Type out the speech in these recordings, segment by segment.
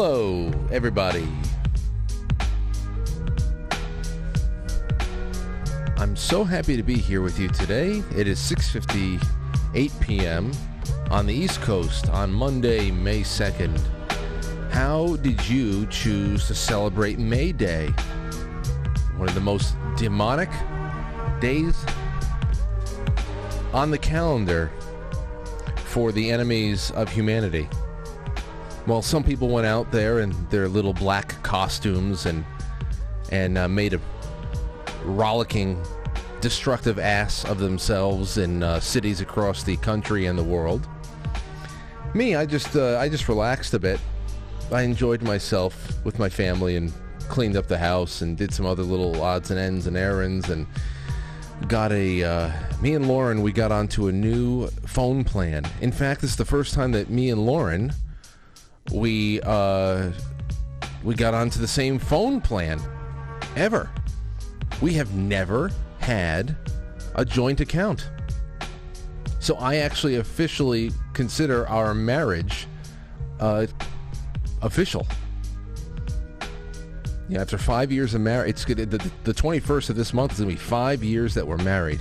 Hello, everybody. I'm so happy to be here with you today. It is 6:58 p.m. on the East Coast on Monday, May 2nd. How did you choose to celebrate May Day? One of the most demonic days on the calendar for the enemies of humanity. Well, some people went out there in their little black costumes and and uh, made a rollicking, destructive ass of themselves in uh, cities across the country and the world. Me, I just uh, I just relaxed a bit. I enjoyed myself with my family and cleaned up the house and did some other little odds and ends and errands and got a uh, me and Lauren we got onto a new phone plan. In fact, this is the first time that me and Lauren we uh, we got onto the same phone plan ever. We have never had a joint account. So I actually officially consider our marriage uh, official. Yeah, after five years of marriage, it's good. The, the 21st of this month is gonna be five years that we're married,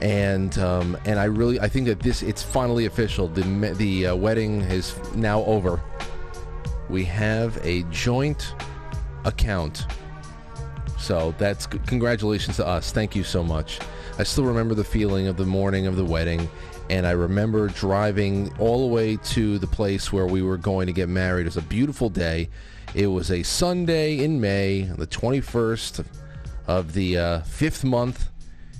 and um, and I really I think that this it's finally official. The the uh, wedding is now over. We have a joint account, so that's congratulations to us. Thank you so much. I still remember the feeling of the morning of the wedding, and I remember driving all the way to the place where we were going to get married. It was a beautiful day. It was a Sunday in May, the 21st of the uh, fifth month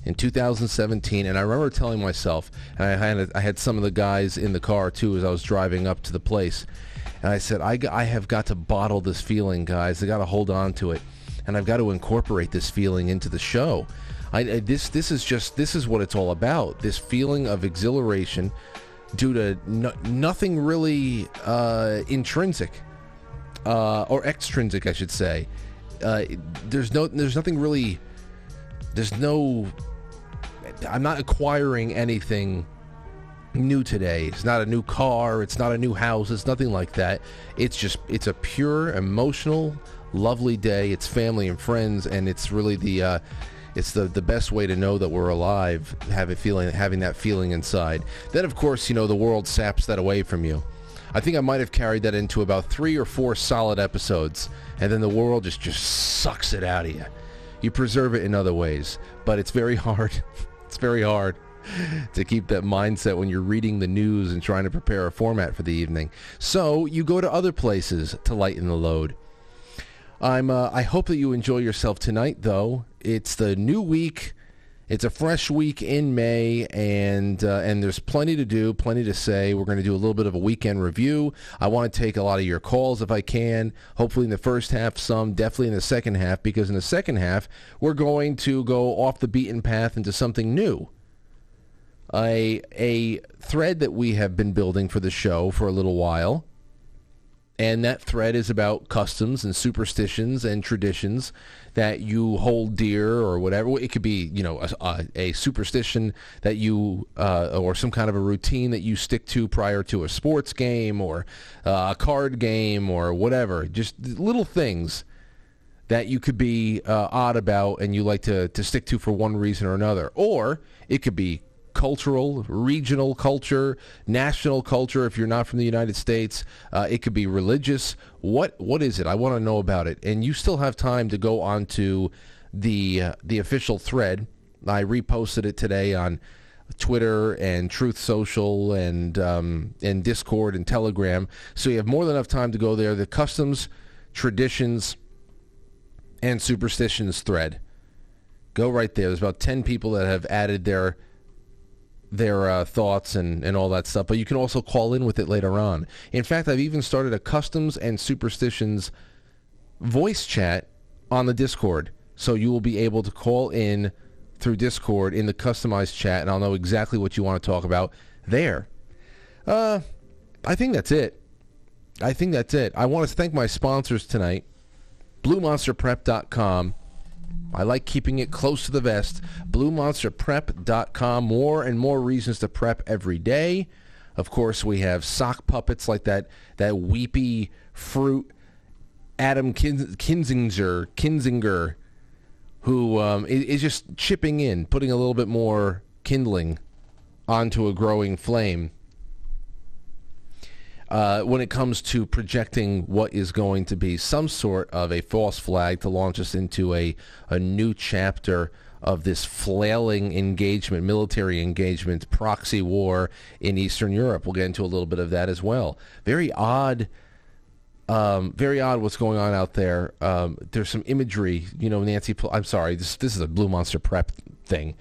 in 2017, and I remember telling myself, and I had I had some of the guys in the car too as I was driving up to the place, and I said, I, I have got to bottle this feeling, guys. I got to hold on to it, and I've got to incorporate this feeling into the show. I, I this this is just this is what it's all about. This feeling of exhilaration due to no, nothing really uh, intrinsic uh, or extrinsic, I should say. Uh, there's no, there's nothing really. There's no. I'm not acquiring anything new today. It's not a new car. It's not a new house. It's nothing like that. It's just, it's a pure, emotional, lovely day. It's family and friends, and it's really the. Uh, it's the, the best way to know that we're alive, have a feeling, having that feeling inside. Then, of course, you know the world saps that away from you. I think I might have carried that into about three or four solid episodes, and then the world just just sucks it out of you. You preserve it in other ways, but it's very hard. It's very hard to keep that mindset when you're reading the news and trying to prepare a format for the evening. So you go to other places to lighten the load. I'm. Uh, I hope that you enjoy yourself tonight, though. It's the new week. It's a fresh week in May, and uh, and there's plenty to do, plenty to say. We're going to do a little bit of a weekend review. I want to take a lot of your calls if I can. Hopefully in the first half, some definitely in the second half, because in the second half we're going to go off the beaten path into something new. A a thread that we have been building for the show for a little while and that thread is about customs and superstitions and traditions that you hold dear or whatever. It could be you know a, a, superstition that you uh, or some kind of a routine that you stick to prior to a sports game or uh, a card game or whatever. Just little things that you could be uh, odd about and you like to, to stick to for one reason or another. Or it could be cultural, regional culture, national culture. If you're not from the United States, uh, it could be religious. What what is it? I want to know about it. And you still have time to go onto the uh, the official thread. I reposted it today on Twitter and Truth Social and um, and Discord and Telegram. So you have more than enough time to go there. The customs, traditions, and superstitions thread. Go right there. There's about ten people that have added their their uh, thoughts and, and all that stuff. But you can also call in with it later on. In fact, I've even started a customs and superstitions voice chat on the Discord. So you will be able to call in through Discord in the customized chat, and I'll know exactly what you want to talk about there. Uh, I think that's it. I think that's it. I want to thank my sponsors tonight, BlueMonsterPrep.com. I like keeping it close to the vest. BlueMonsterPrep.com. More and more reasons to prep every day. Of course, we have sock puppets like that that weepy fruit Adam Kin- Kinzinger Kinzinger, who um, is just chipping in, putting a little bit more kindling onto a growing flame. Uh, when it comes to projecting what is going to be some sort of a false flag to launch us into a, a new chapter of this flailing engagement, military engagement, proxy war in Eastern Europe. We'll get into a little bit of that as well. Very odd. Um, very odd what's going on out there. Um, there's some imagery, you know, Nancy. I'm sorry, this this is a Blue Monster Prep thing.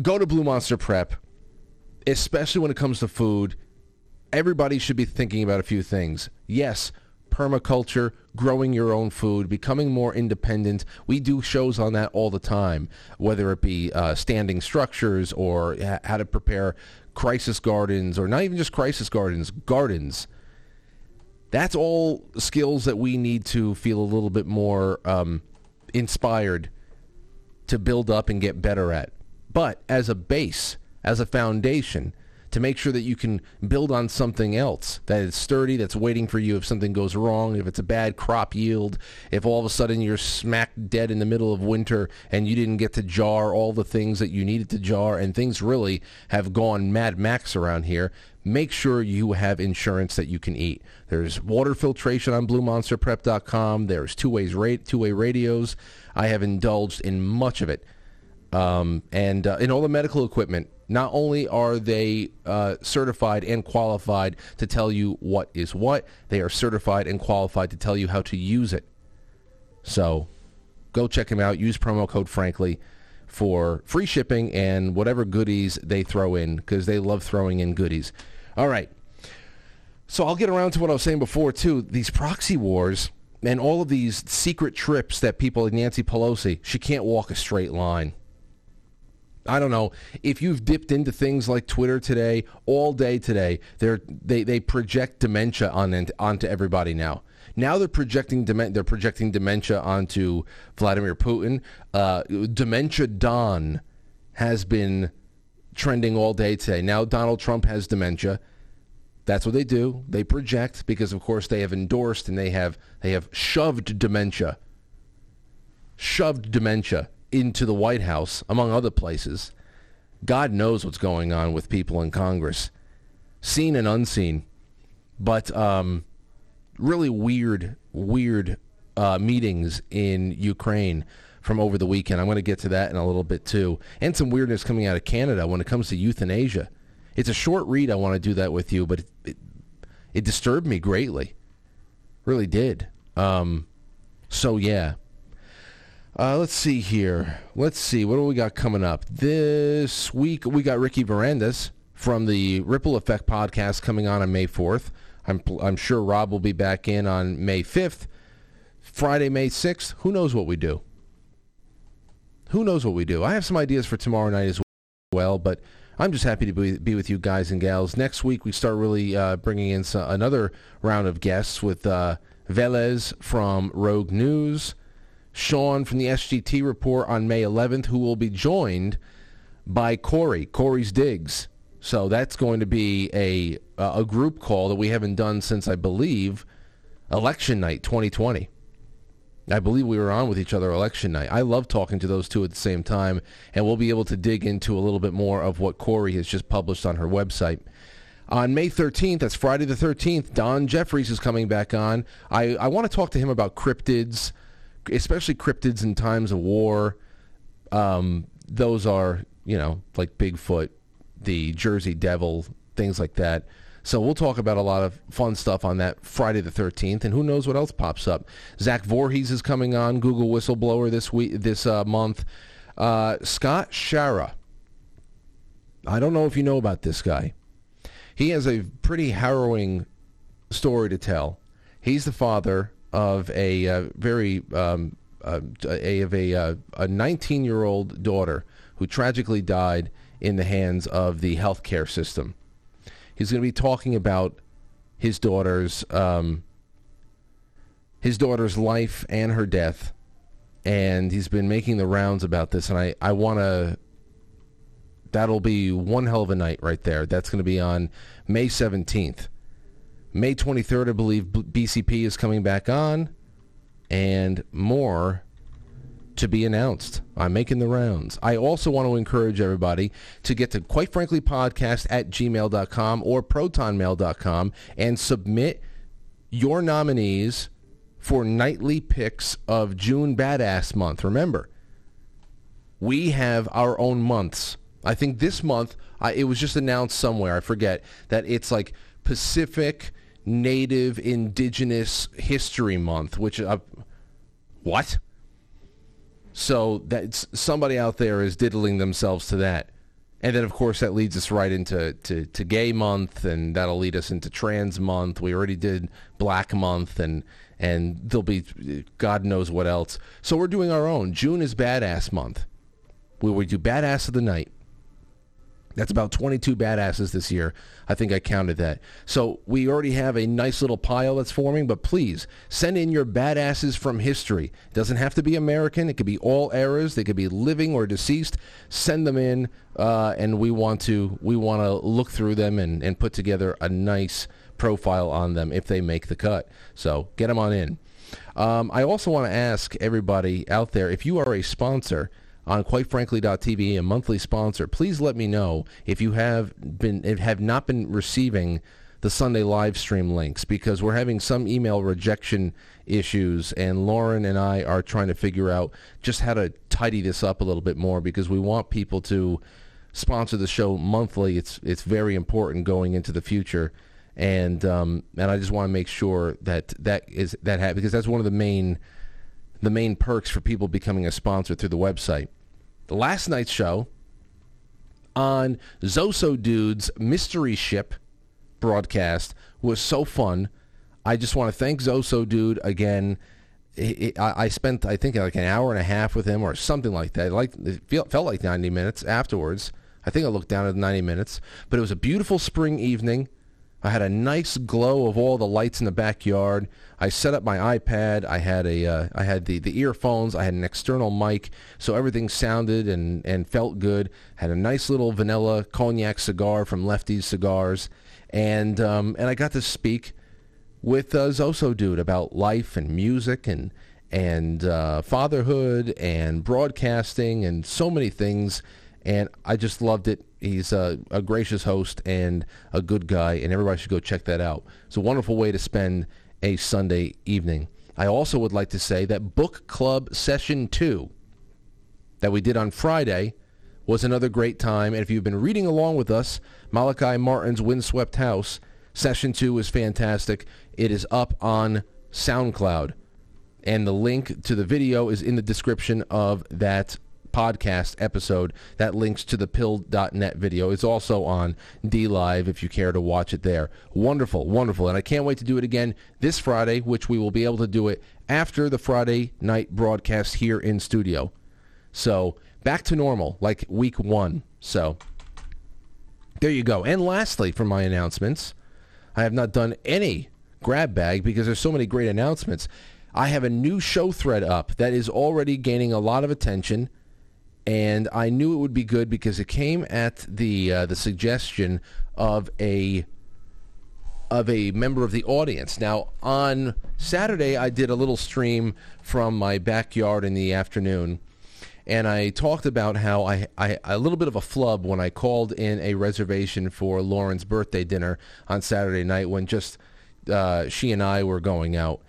Go to Blue Monster Prep, especially when it comes to food everybody should be thinking about a few things. Yes, permaculture, growing your own food, becoming more independent. We do shows on that all the time, whether it be uh, standing structures or ha- how to prepare crisis gardens or not even just crisis gardens, gardens. That's all skills that we need to feel a little bit more um, inspired to build up and get better at. But as a base, as a foundation, to make sure that you can build on something else that is sturdy, that's waiting for you if something goes wrong, if it's a bad crop yield, if all of a sudden you're smack dead in the middle of winter and you didn't get to jar all the things that you needed to jar and things really have gone mad max around here, make sure you have insurance that you can eat. There's water filtration on BlueMonsterPrep.com. There's two-ways ra- two-way radios. I have indulged in much of it. Um, and uh, in all the medical equipment not only are they uh, certified and qualified to tell you what is what, they are certified and qualified to tell you how to use it. So go check them out. Use promo code Frankly for free shipping and whatever goodies they throw in because they love throwing in goodies. All right. So I'll get around to what I was saying before too. These proxy wars and all of these secret trips that people like Nancy Pelosi, she can't walk a straight line. I don't know if you've dipped into things like Twitter today, all day today. They they project dementia on onto everybody now. Now they're projecting they're projecting dementia onto Vladimir Putin. Uh, dementia Don has been trending all day today. Now Donald Trump has dementia. That's what they do. They project because of course they have endorsed and they have they have shoved dementia. Shoved dementia into the White House, among other places. God knows what's going on with people in Congress, seen and unseen. But um, really weird, weird uh, meetings in Ukraine from over the weekend. I'm going to get to that in a little bit too. And some weirdness coming out of Canada when it comes to euthanasia. It's a short read. I want to do that with you, but it, it, it disturbed me greatly. Really did. Um, so, yeah. Uh, let's see here. Let's see. What do we got coming up? This week, we got Ricky Varandas from the Ripple Effect podcast coming on on May 4th. I'm, I'm sure Rob will be back in on May 5th. Friday, May 6th. Who knows what we do? Who knows what we do? I have some ideas for tomorrow night as well, but I'm just happy to be, be with you guys and gals. Next week, we start really uh, bringing in some, another round of guests with uh, Velez from Rogue News. Sean from the SGT report on May 11th, who will be joined by Corey, Corey's Digs. So that's going to be a uh, a group call that we haven't done since I believe election night 2020. I believe we were on with each other election night. I love talking to those two at the same time, and we'll be able to dig into a little bit more of what Corey has just published on her website. On May 13th, that's Friday the 13th, Don Jeffries is coming back on. I, I want to talk to him about cryptids, especially cryptids in times of war. Um, those are, you know, like Bigfoot, the Jersey Devil, things like that. So we'll talk about a lot of fun stuff on that Friday the 13th, and who knows what else pops up. Zach Vorhies is coming on, Google whistleblower this week, this uh, month. Uh, Scott Shara. I don't know if you know about this guy. He has a pretty harrowing story to tell. He's the father of a uh, very um, uh, a, of a uh, a 19 year old daughter who tragically died in the hands of the healthcare system. He's going to be talking about his daughter's um, his daughter's life and her death, and he's been making the rounds about this. And I I want to. That'll be one hell of a night right there. That's going to be on May 17th. May 23rd, I believe BCP is coming back on, and more to be announced. I'm making the rounds. I also want to encourage everybody to get to quite frankly podcast at gmail.com or protonmail.com and submit your nominees for nightly picks of June Badass Month. Remember, we have our own months. I think this month, I, it was just announced somewhere, I forget, that it's like Pacific Native Indigenous History Month, which, uh, what? So that's somebody out there is diddling themselves to that. And then, of course, that leads us right into to, to Gay Month, and that'll lead us into Trans Month. We already did Black Month, and and there'll be God knows what else. So we're doing our own. June is Badass Month. We we do Badass of the Night. That's about 22 badasses this year. I think I counted that. So we already have a nice little pile that's forming, but please send in your badasses from history. It doesn't have to be American. It could be all eras. They could be living or deceased. Send them in, uh, and we want to we want to look through them and, and put together a nice profile on them if they make the cut. So get them on in. Um, I also want to ask everybody out there if you are a sponsor on quitefrankly.tv, a monthly sponsor, please let me know if you have been have not been receiving the Sunday live stream links because we're having some email rejection issues and Lauren and I are trying to figure out just how to tidy this up a little bit more because we want people to sponsor the show monthly. It's it's very important going into the future. And um, and I just want to make sure that that is that ha- because that's one of the main the main perks for people becoming a sponsor through the website. Last night's show on Zoso Dude's Mystery Ship broadcast was so fun. I just want to thank Zoso Dude again. I, spent, I think, like an hour and a half with him or something like that. Like it felt like 90 minutes afterwards. I think I looked down at 90 minutes. But it was a beautiful spring evening. I had a nice glow of all the lights in the backyard. I set up my iPad. I had a, uh, I had the, the earphones. I had an external mic, so everything sounded and, and felt good. Had a nice little vanilla cognac cigar from Lefty's Cigars, and um, and I got to speak with uh, Zoso Dude about life and music and and uh, fatherhood and broadcasting and so many things and I just loved it. He's a, a, gracious host and a good guy, and everybody should go check that out. It's a wonderful way to spend a Sunday evening. I also would like to say that Book Club Session 2 that we did on Friday was another great time. And if you've been reading along with us, Malachi Martin's Windswept House, Session 2 is fantastic. It is up on SoundCloud. And the link to the video is in the description of that podcast episode that links to the pilled.net video. It's also on DLive if you care to watch it there. Wonderful, wonderful. And I can't wait to do it again this Friday, which we will be able to do it after the Friday night broadcast here in studio. So back to normal, like week one. So there you go. And lastly, for my announcements, I have not done any grab bag because there's so many great announcements. I have a new show thread up that is already gaining a lot of attention and I knew it would be good because it came at the uh, the suggestion of a of a member of the audience. Now on Saturday, I did a little stream from my backyard in the afternoon, and I talked about how I, I a little bit of a flub when I called in a reservation for Lauren's birthday dinner on Saturday night when just uh, she and I were going out,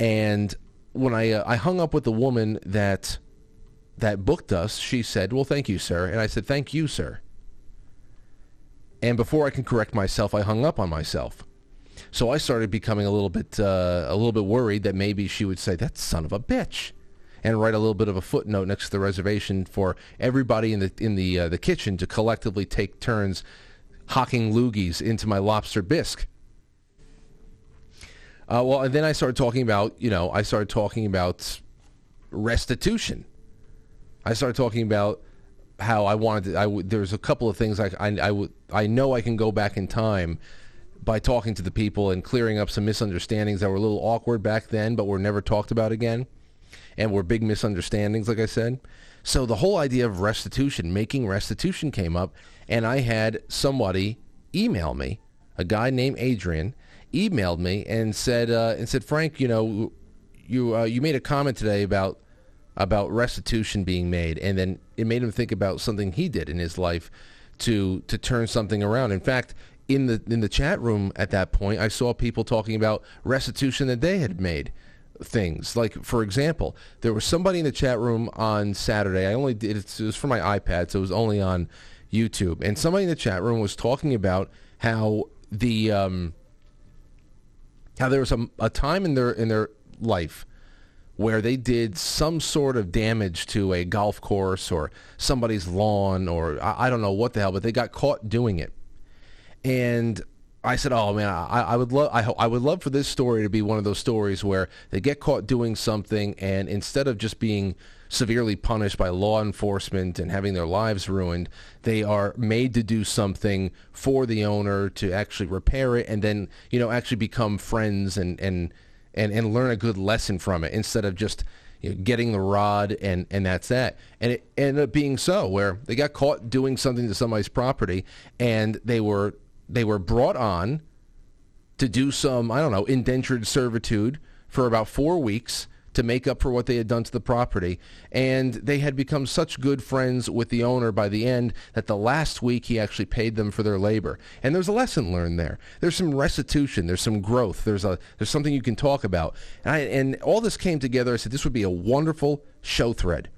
and when I uh, I hung up with the woman that that booked us, she said, "Well, thank you, sir," and I said, "Thank you, sir." And before I can correct myself, I hung up on myself. So I started becoming a little bit uh, a little bit worried that maybe she would say, "That son of a bitch," and write a little bit of a footnote next to the reservation for everybody in the in the uh, the kitchen to collectively take turns hocking loogies into my lobster bisque. Uh, well, and then I started talking about, you know, I started talking about restitution I started talking about how I wanted to. I w- there's a couple of things I I, I, w- I know I can go back in time by talking to the people and clearing up some misunderstandings that were a little awkward back then, but were never talked about again, and were big misunderstandings, like I said. So the whole idea of restitution, making restitution, came up, and I had somebody email me a guy named Adrian, emailed me and said uh, and said Frank, you know, you uh, you made a comment today about about restitution being made, and then it made him think about something he did in his life to to turn something around. In fact, in the in the chat room at that point, I saw people talking about restitution that they had made things. Like for example, there was somebody in the chat room on Saturday. I only did it was for my iPad, so it was only on YouTube. And somebody in the chat room was talking about how the um, how there was a, a time in their in their life where they did some sort of damage to a golf course or somebody's lawn or I, I don't know what the hell, but they got caught doing it. And I said, "Oh man, I, I would love, I, I would love for this story to be one of those stories where they get caught doing something, and instead of just being severely punished by law enforcement and having their lives ruined, they are made to do something for the owner to actually repair it, and then you know actually become friends and and and, and learn a good lesson from it instead of just." You know, getting the rod and, and that's that. And it ended up being so where they got caught doing something to somebody's property and they were they were brought on to do some, I don't know, indentured servitude for about four weeks to make up for what they had done to the property. And they had become such good friends with the owner by the end that the last week he actually paid them for their labor. And there's a lesson learned there. There's some restitution. There's some growth. There's a there's something you can talk about. And, I, and all this came together. I said this would be a wonderful show thread.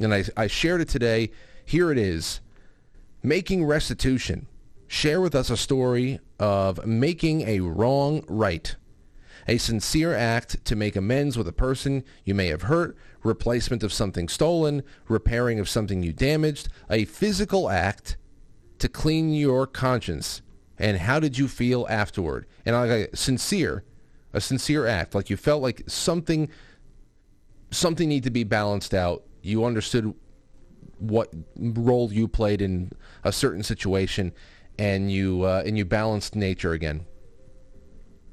And I, I shared it today. Here it is. Making restitution share with us a story of making a wrong right. A sincere act to make amends with a person you may have hurt, replacement of something stolen, repairing of something you damaged, a physical act to clean your conscience. And how did you feel afterward? And like a sincere, a sincere act, like you felt like something, something need to be balanced out. You understood what role you played in a certain situation and you uh, and you balanced nature again.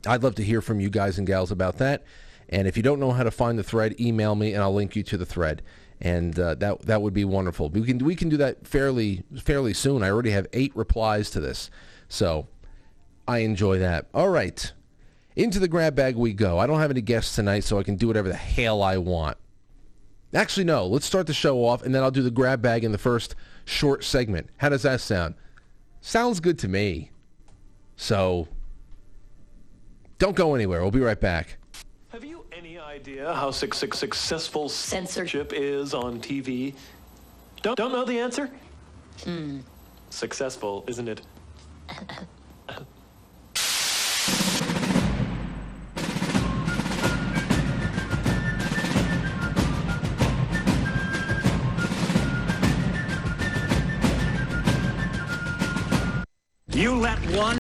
I'd love to hear from you guys and gals about that. And if you don't know how to find the thread, email me and I'll link you to the thread. And uh, that that would be wonderful. We can we can do that fairly fairly soon. I already have eight replies to this, so I enjoy that. All right, into the grab bag we go. I don't have any guests tonight, so I can do whatever the hell I want. Actually, no. Let's start the show off, and then I'll do the grab bag in the first short segment. How does that sound? Sounds good to me. So don't go anywhere. We'll be right back. Have you any idea how su- su- successful censorship is on TV? Don't don't know the answer? Hmm. Successful, isn't it? You let one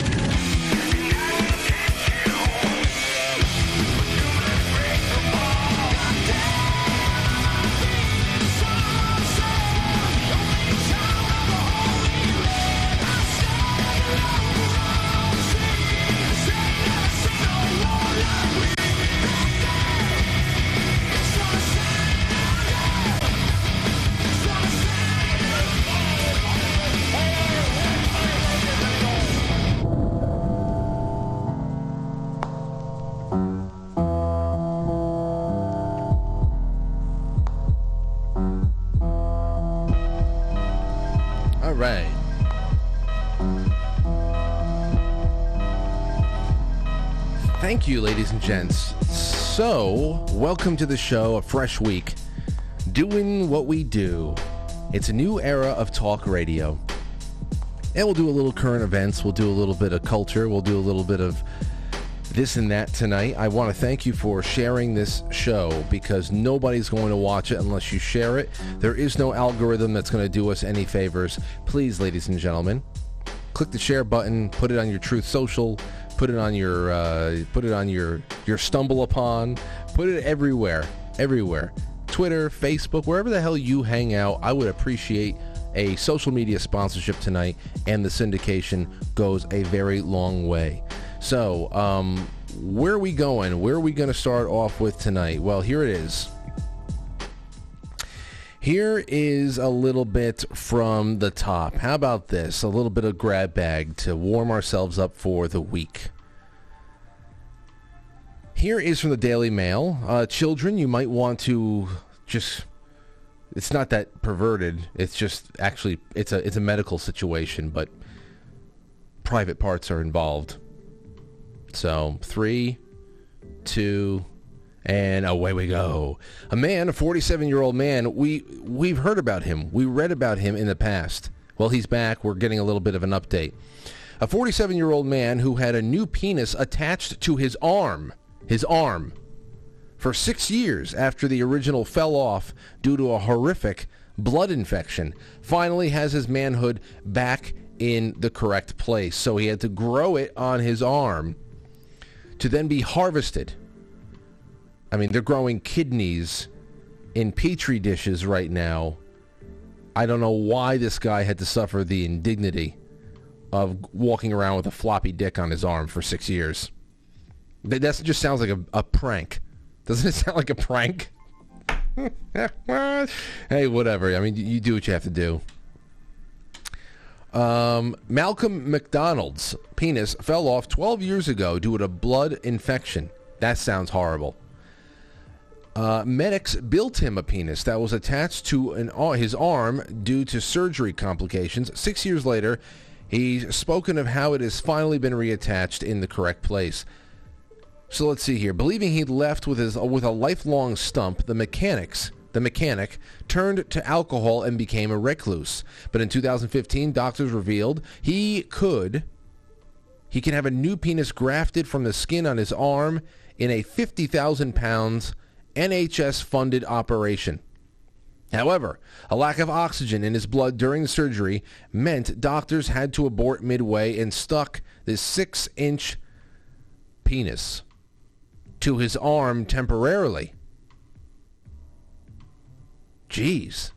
Thank you, ladies and gents. So, welcome to the show, a fresh week, doing what we do. It's a new era of talk radio. And we'll do a little current events, we'll do a little bit of culture, we'll do a little bit of this and that tonight. I want to thank you for sharing this show because nobody's going to watch it unless you share it. There is no algorithm that's going to do us any favors. Please, ladies and gentlemen, click the share button, put it on your Truth Social Put it on your uh, put it on your your StumbleUpon. Put it everywhere, everywhere. Twitter, Facebook, wherever the hell you hang out. I would appreciate a social media sponsorship tonight, and the syndication goes a very long way. So, um, where are we going? Where are we going to start off with tonight? Well, here it is. Here is a little bit from the top. How about this? A little bit of grab bag to warm ourselves up for the week. Here is from the Daily Mail. Uh, children, you might want to just. It's not that perverted. It's just actually it's a it's a medical situation, but private parts are involved. So three, two, and away we go. A man, a 47-year-old man, we we've heard about him. We read about him in the past. Well, he's back. We're getting a little bit of an update. A 47-year-old man who had a new penis attached to his arm, his arm, for 6 years after the original fell off due to a horrific blood infection, finally has his manhood back in the correct place. So he had to grow it on his arm to then be harvested I mean, they're growing kidneys in petri dishes right now. I don't know why this guy had to suffer the indignity of walking around with a floppy dick on his arm for six years. That just sounds like a, a prank. Doesn't it sound like a prank? hey, whatever. I mean, you do what you have to do. Um, Malcolm McDonald's penis fell off 12 years ago due to a blood infection. That sounds horrible. Uh, medics built him a penis that was attached to an, uh, his arm due to surgery complications. Six years later, he's spoken of how it has finally been reattached in the correct place. So let's see here. Believing he'd left with his with a lifelong stump, the mechanics the mechanic turned to alcohol and became a recluse. But in 2015, doctors revealed he could he can have a new penis grafted from the skin on his arm in a 50,000 pounds NHS funded operation. However, a lack of oxygen in his blood during the surgery meant doctors had to abort midway and stuck this six inch penis to his arm temporarily. Jeez.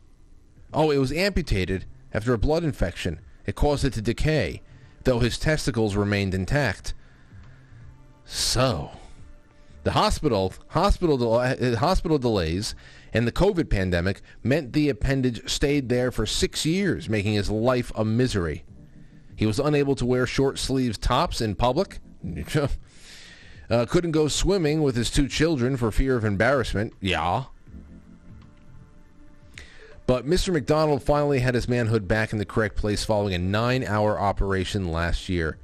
Oh, it was amputated after a blood infection. It caused it to decay, though his testicles remained intact. So, the hospital hospital uh, hospital delays and the COVID pandemic meant the appendage stayed there for six years, making his life a misery. He was unable to wear short sleeves tops in public. uh, couldn't go swimming with his two children for fear of embarrassment. Yeah. But Mr. McDonald finally had his manhood back in the correct place following a nine-hour operation last year.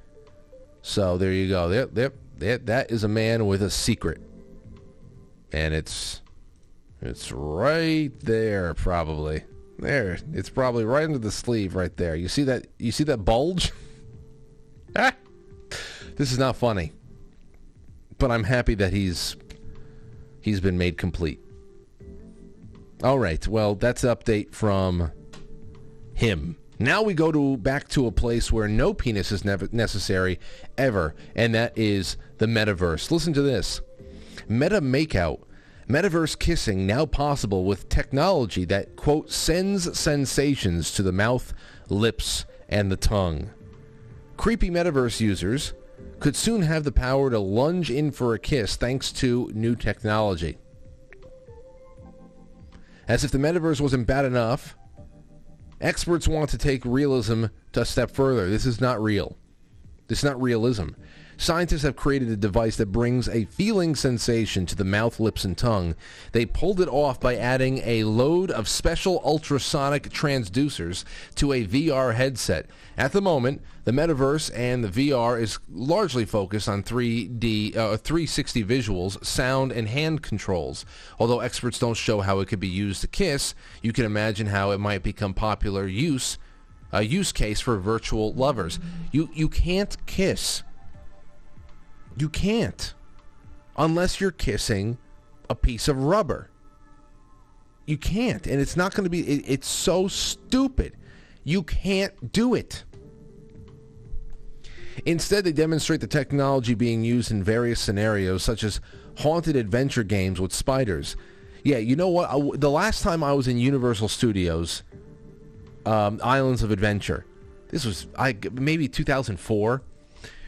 So there you go. There, there, that, that is a man with a secret. And it's it's right there probably. There. It's probably right under the sleeve right there. You see that you see that bulge? ah! This is not funny. But I'm happy that he's he's been made complete. All right. Well, that's update from him. Now we go to back to a place where no penis is never necessary ever, and that is the metaverse. Listen to this. Meta makeout. Metaverse kissing now possible with technology that, quote, sends sensations to the mouth, lips, and the tongue. Creepy metaverse users could soon have the power to lunge in for a kiss thanks to new technology. As if the metaverse wasn't bad enough, Experts want to take realism to a step further. This is not real. This is not realism. Scientists have created a device that brings a feeling sensation to the mouth, lips, and tongue. They pulled it off by adding a load of special ultrasonic transducers to a VR headset. At the moment, the metaverse and the VR is largely focused on 3D, uh, 360 visuals, sound, and hand controls. Although experts don't show how it could be used to kiss, you can imagine how it might become popular use a use case for virtual lovers. You you can't kiss you can't. Unless you're kissing a piece of rubber. You can't. And it's not going to be, it, it's so stupid. You can't do it. Instead, they demonstrate the technology being used in various scenarios, such as haunted adventure games with spiders. Yeah, you know what? I, the last time I was in Universal Studios, um, Islands of Adventure, this was I maybe 2004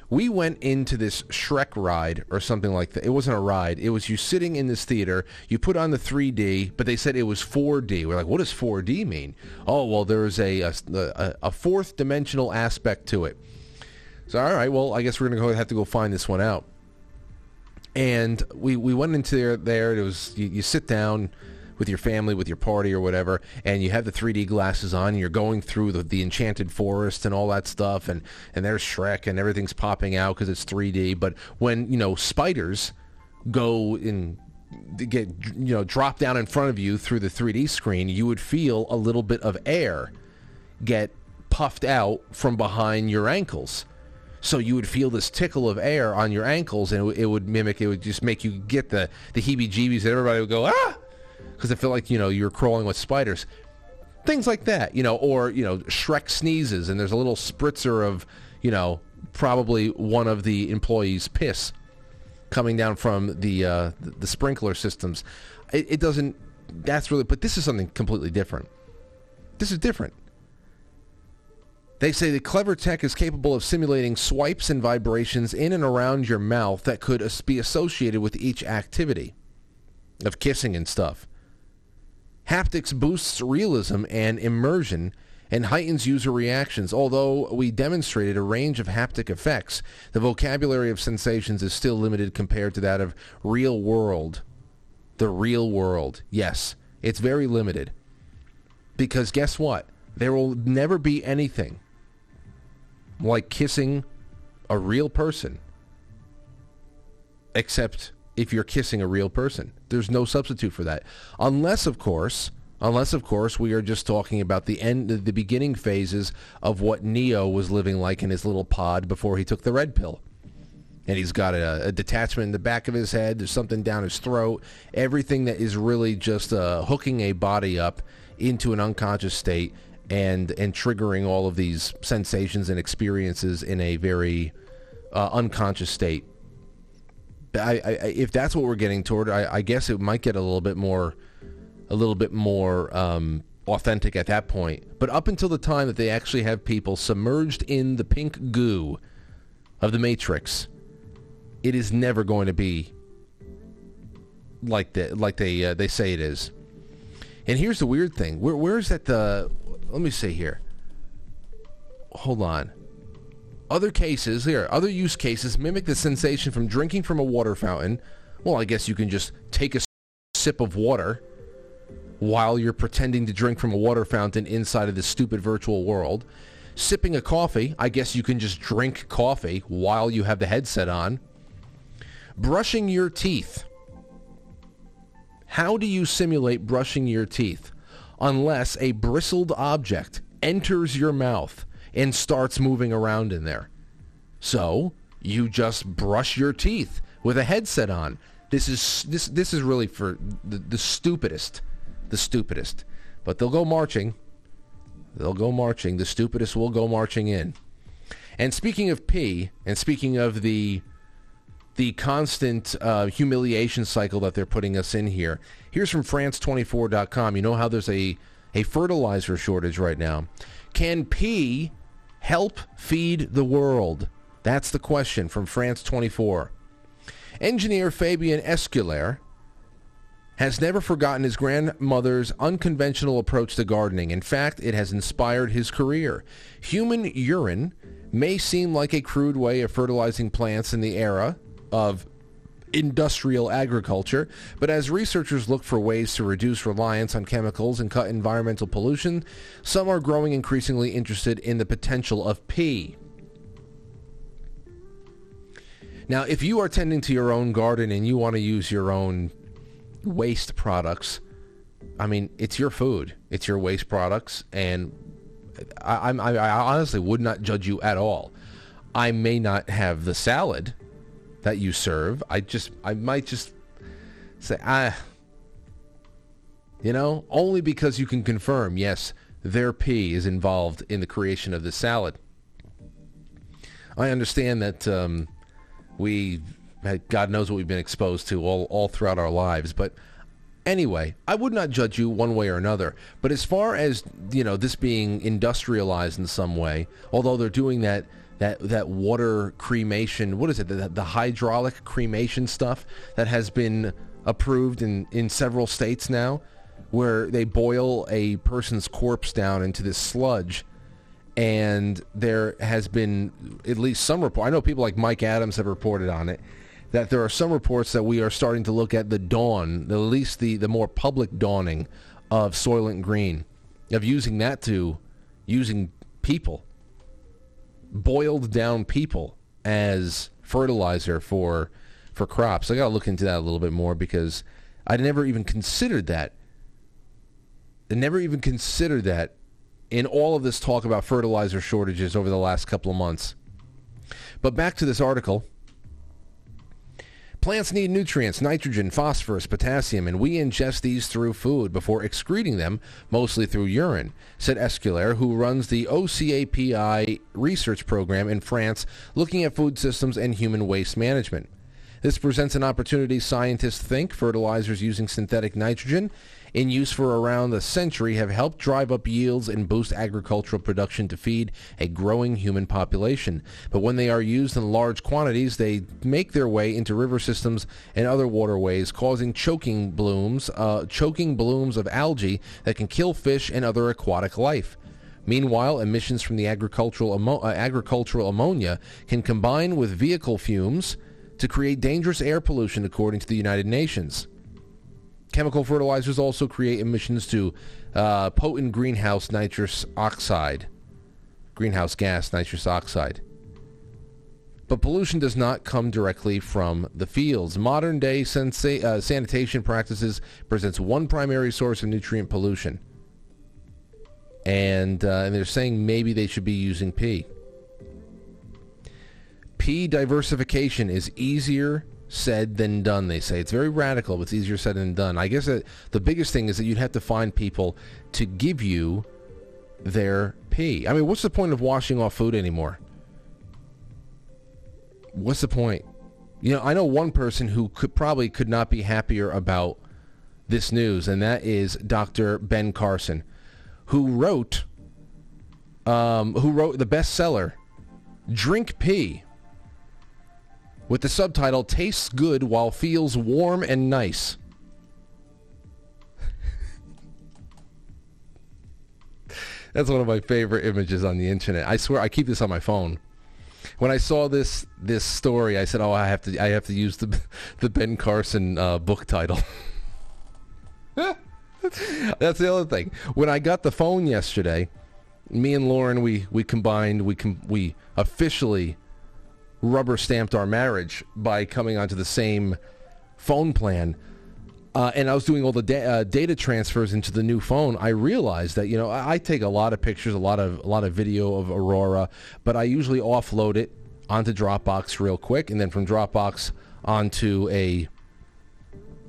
we went into this Shrek ride or something like that. It wasn't a ride. It was you sitting in this theater. You put on the 3D, but they said it was 4D. We're like, what does 4D mean? Oh, well, there's a, a, a fourth dimensional aspect to it. So, all right, well, I guess we're going to go have to go find this one out. And we, we went into there, there. It was, you, you sit down with your family, with your party or whatever, and you have the 3D glasses on, and you're going through the, the enchanted forest and all that stuff, and, and there's Shrek, and everything's popping out because it's 3D. But when, you know, spiders go and get, you know, drop down in front of you through the 3D screen, you would feel a little bit of air get puffed out from behind your ankles. So you would feel this tickle of air on your ankles, and it, it would mimic. It would just make you get the the heebie-jeebies, and everybody would go ah, because I feel like you know you're crawling with spiders. Things like that, you know, or you know, Shrek sneezes and there's a little spritzer of, you know, probably one of the employees' piss coming down from the uh, the sprinkler systems. It, it doesn't. That's really. But this is something completely different. This is different. They say the clever tech is capable of simulating swipes and vibrations in and around your mouth that could be associated with each activity of kissing and stuff. Haptics boosts realism and immersion and heightens user reactions. Although we demonstrated a range of haptic effects, the vocabulary of sensations is still limited compared to that of real world. The real world. Yes, it's very limited. Because guess what? There will never be anything like kissing a real person except if you're kissing a real person. There's no substitute for that. Unless, of course, unless, of course, we are just talking about the end, the beginning phases of what Neo was living like in his little pod before he took the red pill. And he's got a, a detachment in the back of his head. There's something down his throat. Everything that is really just uh, hooking a body up into an unconscious state and and triggering all of these sensations and experiences in a very uh, unconscious state. I, I, if that's what we're getting toward, I, I, guess it might get a little bit more, a little bit more um, authentic at that point. But up until the time that they actually have people submerged in the pink goo of the Matrix, it is never going to be like the, like they uh, they say it is. And here's the weird thing: where where is that the? Let me see here. Hold on. Other cases, here, other use cases mimic the sensation from drinking from a water fountain. Well, I guess you can just take a sip of water while you're pretending to drink from a water fountain inside of this stupid virtual world. Sipping a coffee, I guess you can just drink coffee while you have the headset on. Brushing your teeth. How do you simulate brushing your teeth unless a bristled object enters your mouth and starts moving around in there. So you just brush your teeth with a headset on. This is this this is really for the, the stupidest, the stupidest. But they'll go marching. They'll go marching. The stupidest will go marching in. And speaking of P, and speaking of the the constant uh, humiliation cycle that they're putting us in here, here's from France24.com. You know how there's a a fertilizer shortage right now. Can P help feed the world? That's the question from France 24. Engineer Fabien Esculier has never forgotten his grandmother's unconventional approach to gardening. In fact, it has inspired his career. Human urine may seem like a crude way of fertilizing plants in the era of industrial agriculture, but as researchers look for ways to reduce reliance on chemicals and cut environmental pollution, some are growing increasingly interested in the potential of pee. Now, if you are tending to your own garden and you want to use your own waste products, I mean, it's your food, it's your waste products, and I, I, I honestly would not judge you at all. I may not have the salad that you serve. I just I might just say ah you know, only because you can confirm, yes, their pee is involved in the creation of this salad. I understand that um, we, God knows what we've been exposed to all, all throughout our lives, but anyway, I would not judge you one way or another. But as far as you know, this being industrialized in some way, although they're doing that that that water cremation, what is it? The, the hydraulic cremation stuff that has been approved in in several states now, where they boil a person's corpse down into this sludge. And there has been at least some report. I know people like Mike Adams have reported on it that there are some reports that we are starting to look at the dawn, at least the, the more public dawning of Soylent Green, of using that to using people, boiled down people as fertilizer for for crops. I got to look into that a little bit more because I never even considered that. I never even considered that in all of this talk about fertilizer shortages over the last couple of months. But back to this article. Plants need nutrients, nitrogen, phosphorus, potassium, and we ingest these through food before excreting them, mostly through urine, said Esculier, who runs the OCAPI research program in France looking at food systems and human waste management. This presents an opportunity scientists think fertilizers using synthetic nitrogen in use for around a century have helped drive up yields and boost agricultural production to feed a growing human population. But when they are used in large quantities, they make their way into river systems and other waterways, causing choking blooms, uh, choking blooms of algae that can kill fish and other aquatic life. Meanwhile, emissions from the agricultural, ammo- uh, agricultural ammonia can combine with vehicle fumes to create dangerous air pollution, according to the United Nations. Chemical fertilizers also create emissions to uh, potent greenhouse nitrous oxide, greenhouse gas nitrous oxide. But pollution does not come directly from the fields. Modern day sensa- uh, sanitation practices presents one primary source of nutrient pollution. And, uh, and they're saying maybe they should be using pee. Pee diversification is easier said than done, they say. It's very radical, but it's easier said than done. I guess that the biggest thing is that you'd have to find people to give you their pee. I mean, what's the point of washing off food anymore? What's the point? You know, I know one person who could probably could not be happier about this news, and that is Dr. Ben Carson, who wrote um, who wrote the bestseller "Drink Pee." With the subtitle Tastes Good While Feels Warm and Nice. That's one of my favorite images on the internet. I swear I keep this on my phone. When I saw this this story, I said, "Oh, I have to I have to use the the Ben Carson uh, book title." That's the other thing. When I got the phone yesterday, me and Lauren we we combined we com- we officially rubber stamped our marriage by coming onto the same phone plan. Uh, and I was doing all the da- uh, data transfers into the new phone. I realized that you know I, I, take a lot of pictures, a lot of a lot of video of Aurora, but I usually offload it onto Dropbox real quick, and then from Dropbox onto a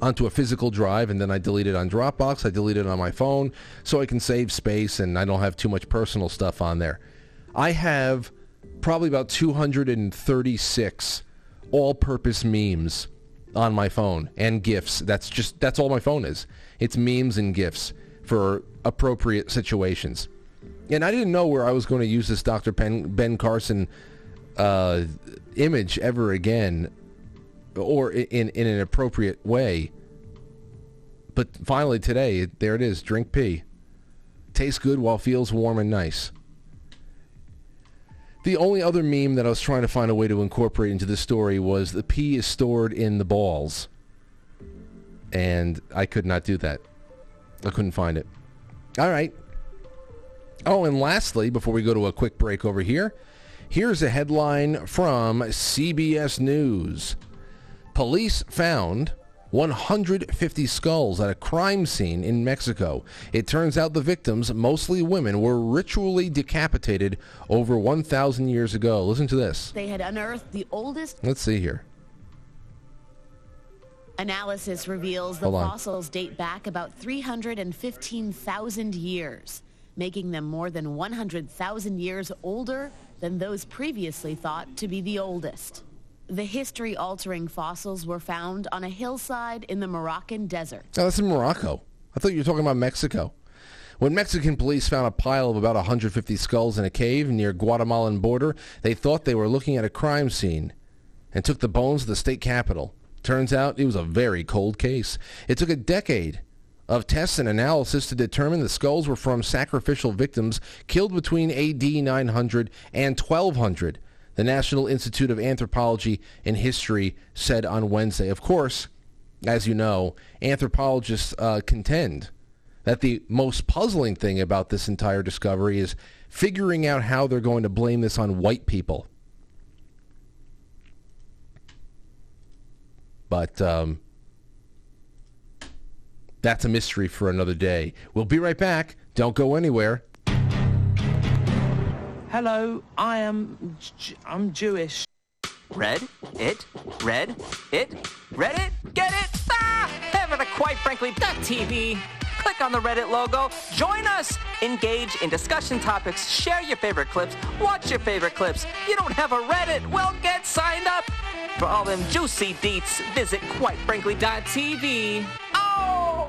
onto a physical drive, and then I delete it on Dropbox. I delete it on my phone so I can save space, and I don't have too much personal stuff on there. I have probably about 236 all-purpose memes on my phone and gifs. That's just that's all my phone is. It's memes and gifs for appropriate situations. And I didn't know where I was going to use this Dr. Ben, ben Carson uh, image ever again, or in in an appropriate way. But finally today, there it is. Drink pee. Tastes good while feels warm and nice. The only other meme that I was trying to find a way to incorporate into the story was the pee is stored in the balls. And I could not do that. I couldn't find it. All right. Oh, and lastly, before we go to a quick break over here, here's a headline from CBS News. Police found 150 skulls at a crime scene in Mexico. It turns out the victims, mostly women, were ritually decapitated over 1,000 years ago. Listen to this. They had unearthed the oldest. Let's see here. Analysis reveals the fossils date back about 315,000 years, making them more than 100,000 years older than those previously thought to be the oldest. The history-altering fossils were found on a hillside in the Moroccan desert. Oh, that's in Morocco. I thought you were talking about Mexico. When Mexican police found a pile of about 150 skulls in a cave near Guatemalan border, they thought they were looking at a crime scene and took the bones to the state capital. Turns out it was a very cold case. It took a decade of tests and analysis to determine the skulls were from sacrificial victims killed between AD 900 and 1200, the National Institute of Anthropology and History said on Wednesday. Of course, as you know, anthropologists uh, contend that the most puzzling thing about this entire discovery is figuring out how they're going to blame this on white people. But um, that's a mystery for another day. We'll be right back. Don't go anywhere. Hello, I am. I'm Jewish. Read it, read it, read it, get it. Ah, heaven to quite frankly TV. Click on the Reddit logo, join us, engage in discussion topics, share your favorite clips, watch your favorite clips. You don't have a Reddit? Well, get signed up. For all them juicy deets, visit quitefrankly.tv. Oh!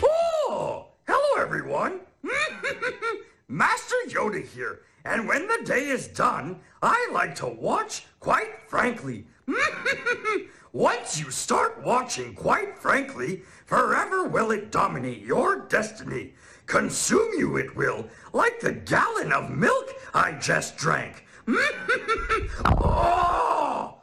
Oh! Hello, everyone. Master Yoda here. And when the day is done, I like to watch, quite frankly. Once you start watching, quite frankly, forever will it dominate your destiny. Consume you it will, like the gallon of milk I just drank. oh!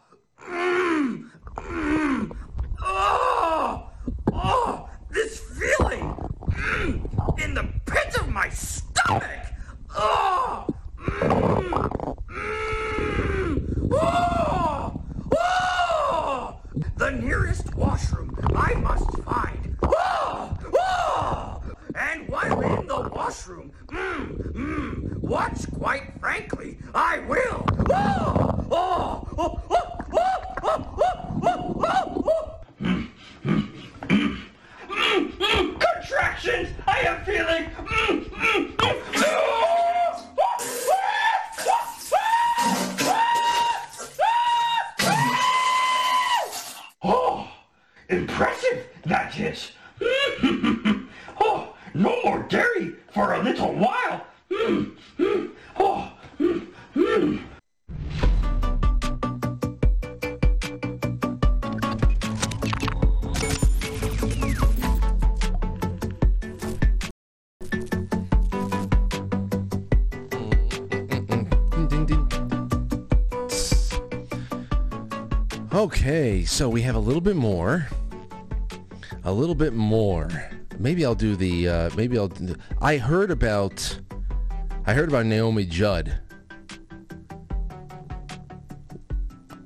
Mm, mm, oh! Oh! This feeling mm, in the pit of my stomach! Mm, mm! The nearest washroom I must find. Oh! Oh! And while in the washroom, mm, mm, watch quite frankly, I will. Oh! Oh! Oh! Mm, mm, contractions! I am feeling. Oh, impressive that is. oh, no more dairy for a little while. Oh, Okay, so we have a little bit more. A little bit more. Maybe I'll do the. Uh, maybe I'll. I heard about. I heard about Naomi Judd.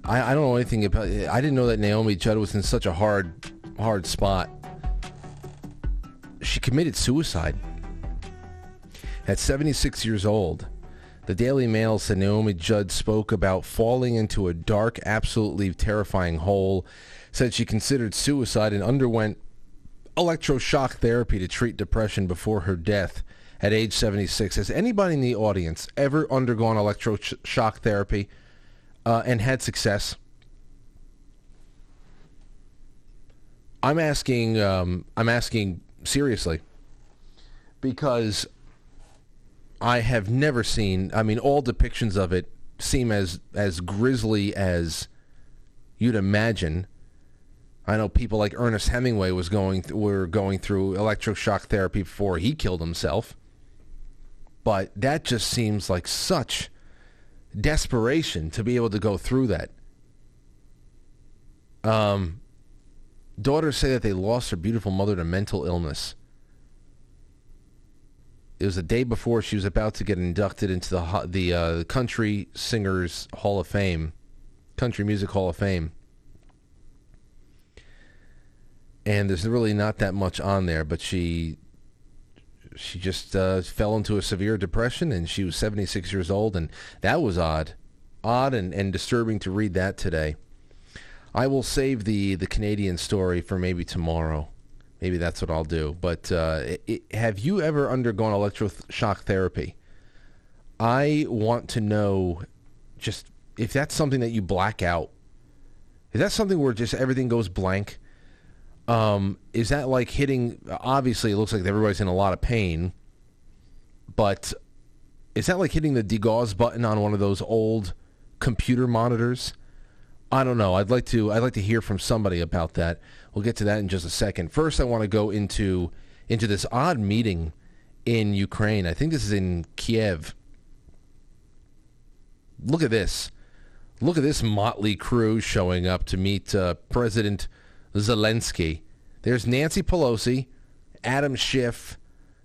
I, I don't know anything about. I didn't know that Naomi Judd was in such a hard, hard spot. She committed suicide at 76 years old. The Daily Mail said Naomi Judd spoke about falling into a dark, absolutely terrifying hole, said she considered suicide and underwent electroshock therapy to treat depression before her death at age 76. Has anybody in the audience ever undergone electroshock therapy uh, and had success? I'm asking. Um, I'm asking seriously because I have never seen. I mean, all depictions of it seem as as grisly as you'd imagine. I know people like Ernest Hemingway was going th- were going through electroshock therapy before he killed himself. But that just seems like such desperation to be able to go through that. Um, daughters say that they lost their beautiful mother to mental illness. It was the day before she was about to get inducted into the the uh, Country Singers Hall of Fame, Country Music Hall of Fame. And there's really not that much on there, but she she just uh, fell into a severe depression, and she was 76 years old, and that was odd, odd and, and disturbing to read that today. I will save the the Canadian story for maybe tomorrow. Maybe that's what I'll do. But uh, it, have you ever undergone electroshock therapy? I want to know just if that's something that you black out. Is that something where just everything goes blank? Um, is that like hitting? Obviously, it looks like everybody's in a lot of pain, but is that like hitting the degauss button on one of those old computer monitors? I don't know. I'd like to. I'd like to hear from somebody about that. We'll get to that in just a second. First, I want to go into into this odd meeting in Ukraine. I think this is in Kiev. Look at this. Look at this motley crew showing up to meet uh, President Zelensky. There's Nancy Pelosi, Adam Schiff.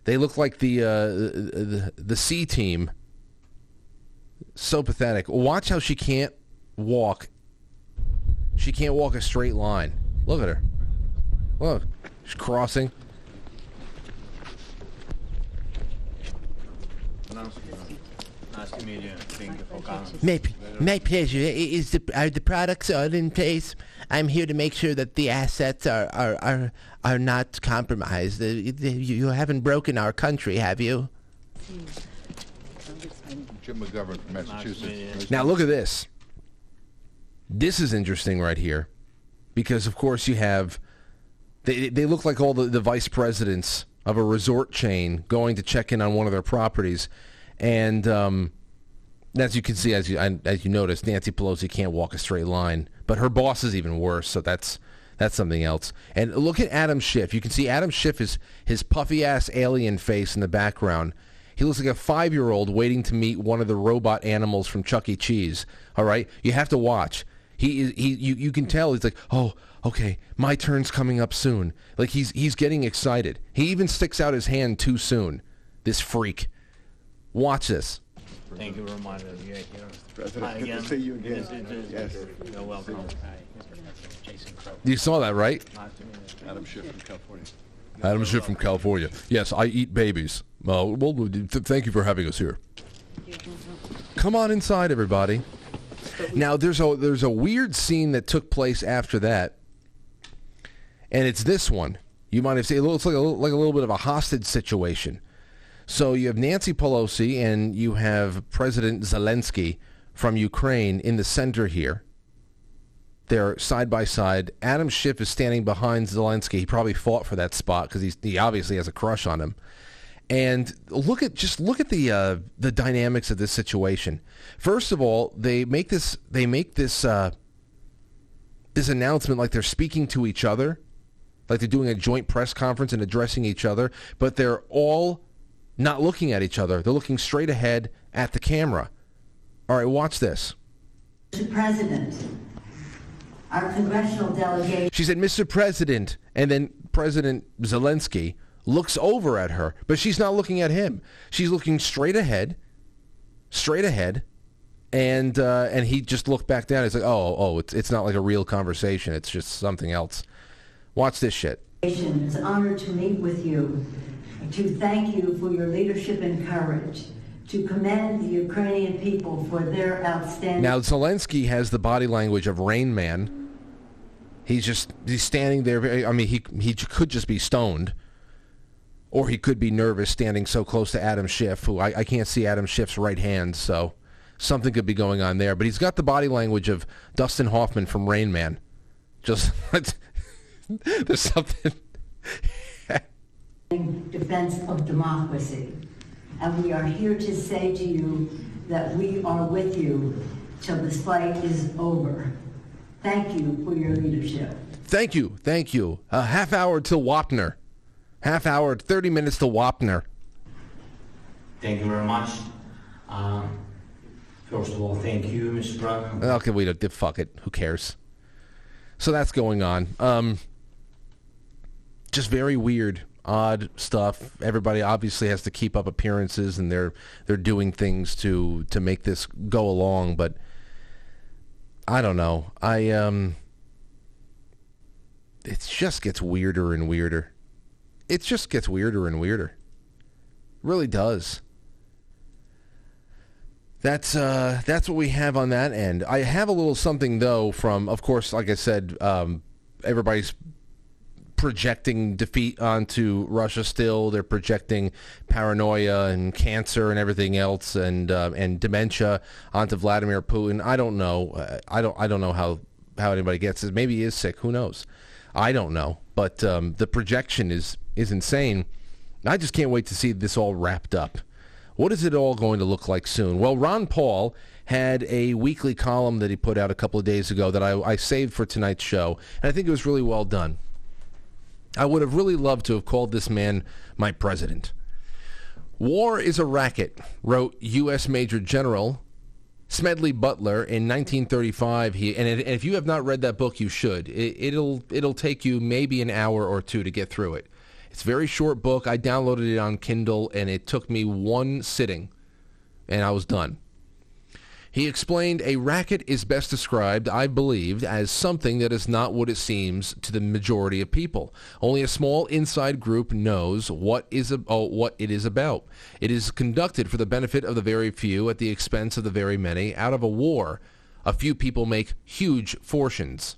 They look like the uh, the, the C team. So pathetic. Watch how she can't walk. She can't walk a straight line. Look at her. Look, she's crossing. Nice to meet you. Thank you for coming. My, my pleasure. Is the, are the products all in place? I'm here to make sure that the assets are, are, are, are not compromised. You, you haven't broken our country, have you? Jim McGovern from Massachusetts. Now look at this. This is interesting right here, because of course you have they they look like all the, the vice presidents of a resort chain going to check in on one of their properties, and um, as you can see, as you as you notice, Nancy Pelosi can't walk a straight line, but her boss is even worse. So that's that's something else. And look at Adam Schiff. You can see Adam Schiff is his puffy ass alien face in the background. He looks like a five year old waiting to meet one of the robot animals from Chuck E. Cheese. All right, you have to watch. He is he you, you can tell he's like, oh, okay, my turn's coming up soon. Like he's he's getting excited. He even sticks out his hand too soon. This freak. Watch this. Thank you for reminding me. Yeah, here. President, Hi good to see you again. This is- Yes. You're welcome. Hi. Jason You saw that, right? Nice to meet you. Adam Schiff from California. Adam Schiff from California. Yes, I eat babies. Uh, well, th- thank you for having us here. Come on inside, everybody. Now, there's a there's a weird scene that took place after that, and it's this one. You might have seen. It looks like a, like a little bit of a hostage situation. So you have Nancy Pelosi and you have President Zelensky from Ukraine in the center here. They're side by side. Adam Schiff is standing behind Zelensky. He probably fought for that spot because he obviously has a crush on him. And look at just look at the uh, the dynamics of this situation. First of all, they make this they make this uh, this announcement like they're speaking to each other, like they're doing a joint press conference and addressing each other, but they're all not looking at each other. They're looking straight ahead at the camera. All right, watch this. Mr. President, our congressional delegation. She said, Mr. President. And then President Zelensky looks over at her, but she's not looking at him. She's looking straight ahead, straight ahead. And uh, and he just looked back down. He's like, oh, oh, it's, it's not like a real conversation. It's just something else. Watch this shit. It's an honor to meet with you, to thank you for your leadership and courage, to commend the Ukrainian people for their outstanding. Now Zelensky has the body language of Rain Man. He's just he's standing there. I mean, he he could just be stoned, or he could be nervous standing so close to Adam Schiff, who I, I can't see Adam Schiff's right hand, so something could be going on there. But he's got the body language of Dustin Hoffman from Rain Man. Just there's something. defense of democracy. And we are here to say to you that we are with you till this fight is over. Thank you for your leadership. Thank you, thank you. A half hour till Wapner. Half hour, thirty minutes to Wapner. Thank you very much. Um, first of all, thank you, Mr. President. Okay, we don't. Fuck it. Who cares? So that's going on. Um, just very weird, odd stuff. Everybody obviously has to keep up appearances, and they're they're doing things to to make this go along. But I don't know. I um, it just gets weirder and weirder. It just gets weirder and weirder. really does. That's uh, that's what we have on that end. I have a little something though from, of course, like I said, um, everybody's projecting defeat onto Russia. Still, they're projecting paranoia and cancer and everything else, and uh, and dementia onto Vladimir Putin. I don't know. I don't. I don't know how how anybody gets it. Maybe he is sick. Who knows? I don't know. But um, the projection is is insane. I just can't wait to see this all wrapped up. What is it all going to look like soon? Well, Ron Paul had a weekly column that he put out a couple of days ago that I, I saved for tonight's show, and I think it was really well done. I would have really loved to have called this man my president. War is a racket, wrote U.S. Major General Smedley Butler in 1935. He and, if you have not read that book, you should. It, it'll it'll take you maybe an hour or two to get through it. It's a very short book. I downloaded it on Kindle, and it took me one sitting, and I was done. He explained a racket is best described, I believed, as something that is not what it seems to the majority of people. Only a small inside group knows what is oh, what it is about. It is conducted for the benefit of the very few at the expense of the very many. Out of a war, a few people make huge fortunes.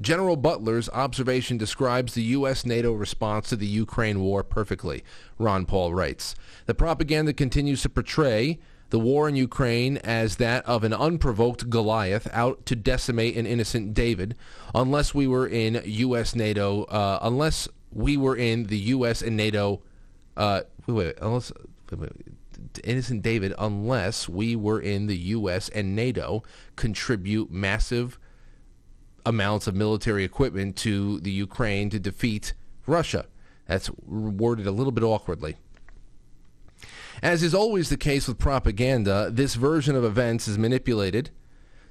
General Butler's observation describes the U.S. NATO response to the Ukraine war perfectly, Ron Paul writes. The propaganda continues to portray the war in Ukraine as that of an unprovoked Goliath out to decimate an innocent David, unless we were in U.S. NATO, uh, unless we were in the U.S. and NATO, uh, wait, wait, unless, wait, wait, innocent David, unless we were in the U.S. and NATO, contribute massive amounts of military equipment to the Ukraine to defeat Russia. That's worded a little bit awkwardly. As is always the case with propaganda, this version of events is manipulated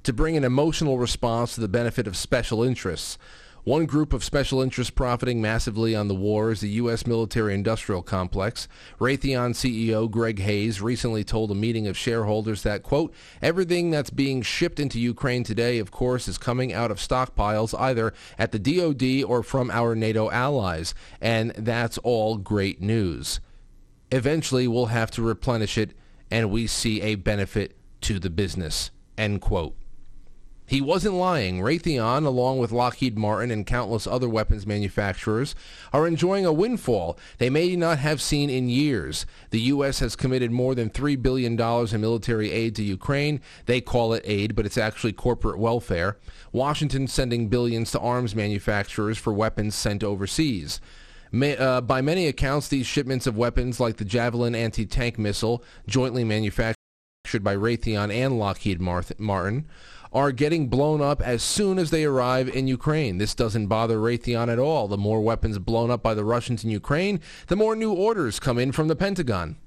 to bring an emotional response to the benefit of special interests. One group of special interests profiting massively on the war is the U.S. military-industrial complex. Raytheon CEO Greg Hayes recently told a meeting of shareholders that, quote, everything that's being shipped into Ukraine today, of course, is coming out of stockpiles either at the DoD or from our NATO allies, and that's all great news. Eventually, we'll have to replenish it, and we see a benefit to the business, end quote. He wasn't lying. Raytheon, along with Lockheed Martin and countless other weapons manufacturers, are enjoying a windfall they may not have seen in years. The U.S. has committed more than $3 billion in military aid to Ukraine. They call it aid, but it's actually corporate welfare. Washington sending billions to arms manufacturers for weapons sent overseas. May, uh, by many accounts, these shipments of weapons like the Javelin anti-tank missile, jointly manufactured by Raytheon and Lockheed Martin, are getting blown up as soon as they arrive in Ukraine. This doesn't bother Raytheon at all. The more weapons blown up by the Russians in Ukraine, the more new orders come in from the Pentagon.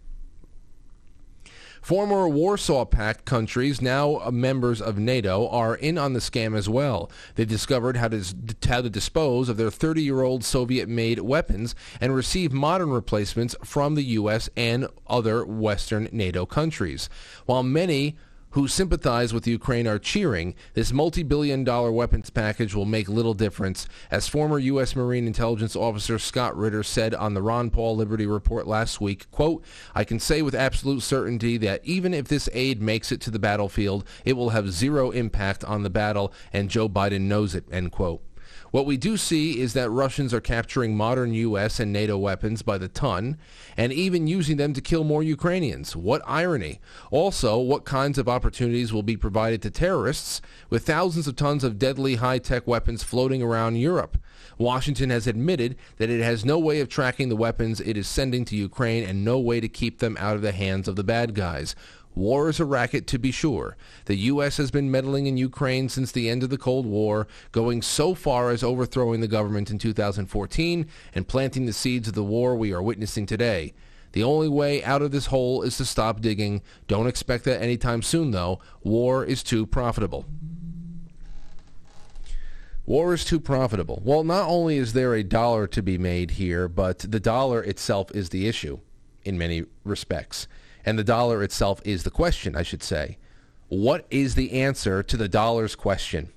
Former Warsaw Pact countries, now members of NATO, are in on the scam as well. They discovered how to, how to dispose of their 30-year-old Soviet-made weapons and receive modern replacements from the U.S. and other Western NATO countries. While many who sympathize with Ukraine are cheering, this multi-billion dollar weapons package will make little difference, as former U.S. Marine Intelligence Officer Scott Ritter said on the Ron Paul Liberty Report last week, quote, I can say with absolute certainty that even if this aid makes it to the battlefield, it will have zero impact on the battle, and Joe Biden knows it, end quote. What we do see is that Russians are capturing modern U.S. and NATO weapons by the ton and even using them to kill more Ukrainians. What irony. Also, what kinds of opportunities will be provided to terrorists with thousands of tons of deadly high-tech weapons floating around Europe? Washington has admitted that it has no way of tracking the weapons it is sending to Ukraine and no way to keep them out of the hands of the bad guys. War is a racket, to be sure. The U.S. has been meddling in Ukraine since the end of the Cold War, going so far as overthrowing the government in 2014 and planting the seeds of the war we are witnessing today. The only way out of this hole is to stop digging. Don't expect that anytime soon, though. War is too profitable. War is too profitable. Well, not only is there a dollar to be made here, but the dollar itself is the issue in many respects and the dollar itself is the question, I should say. What is the answer to the dollar's question?